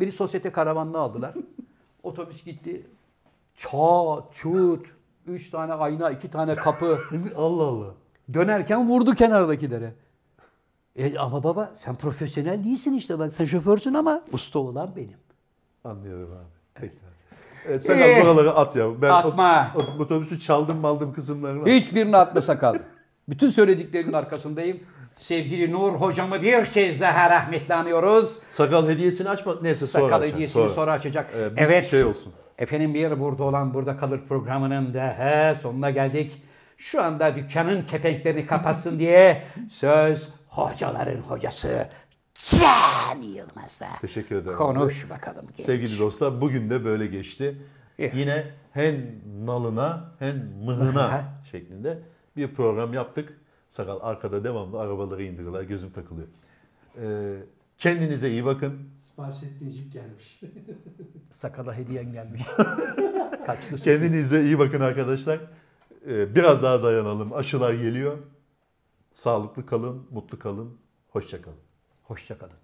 Beni sosyete karavanına aldılar. Otobüs gitti. Çat, çut. Üç tane ayna, iki tane kapı. Allah Allah. Dönerken vurdu kenardakilere. E ama baba sen profesyonel değilsin işte bak sen şoförsün ama usta olan benim. Anlıyorum abi. Peki abi. Evet, sen Eh, al buraları at ya. Ben atma. ot- ot- otobüsü çaldım maldım kısımlarını. Hiçbirini atma sakal. Bütün söylediklerinin arkasındayım. Sevgili Nur hocamı bir kez daha rahmetle anıyoruz. Sakal hediyesini açma. Neyse sonra Sakal açalım, hediyesini sonra, açacak. Ee, evet. şey olsun. Efendim bir burada olan burada kalır programının da he, sonuna geldik. Şu anda dükkanın kepenklerini kapatsın diye söz hocaların hocası Can Yılmaz'a. Teşekkür ederim. Konuş bakalım. genç. Sevgili dostlar bugün de böyle geçti. Yine hen nalına hen mıhına şeklinde bir program yaptık. Sakal arkada devamlı arabaları indiriyorlar. Gözüm takılıyor. Ee, kendinize iyi bakın. Sipariş ettiğin jip gelmiş. Sakala hediyen gelmiş. Sürpriz. Kendinize iyi bakın arkadaşlar. Ee, biraz daha dayanalım. Aşılar geliyor. Sağlıklı kalın, mutlu kalın. Hoşça kalın. Hoşça kalın.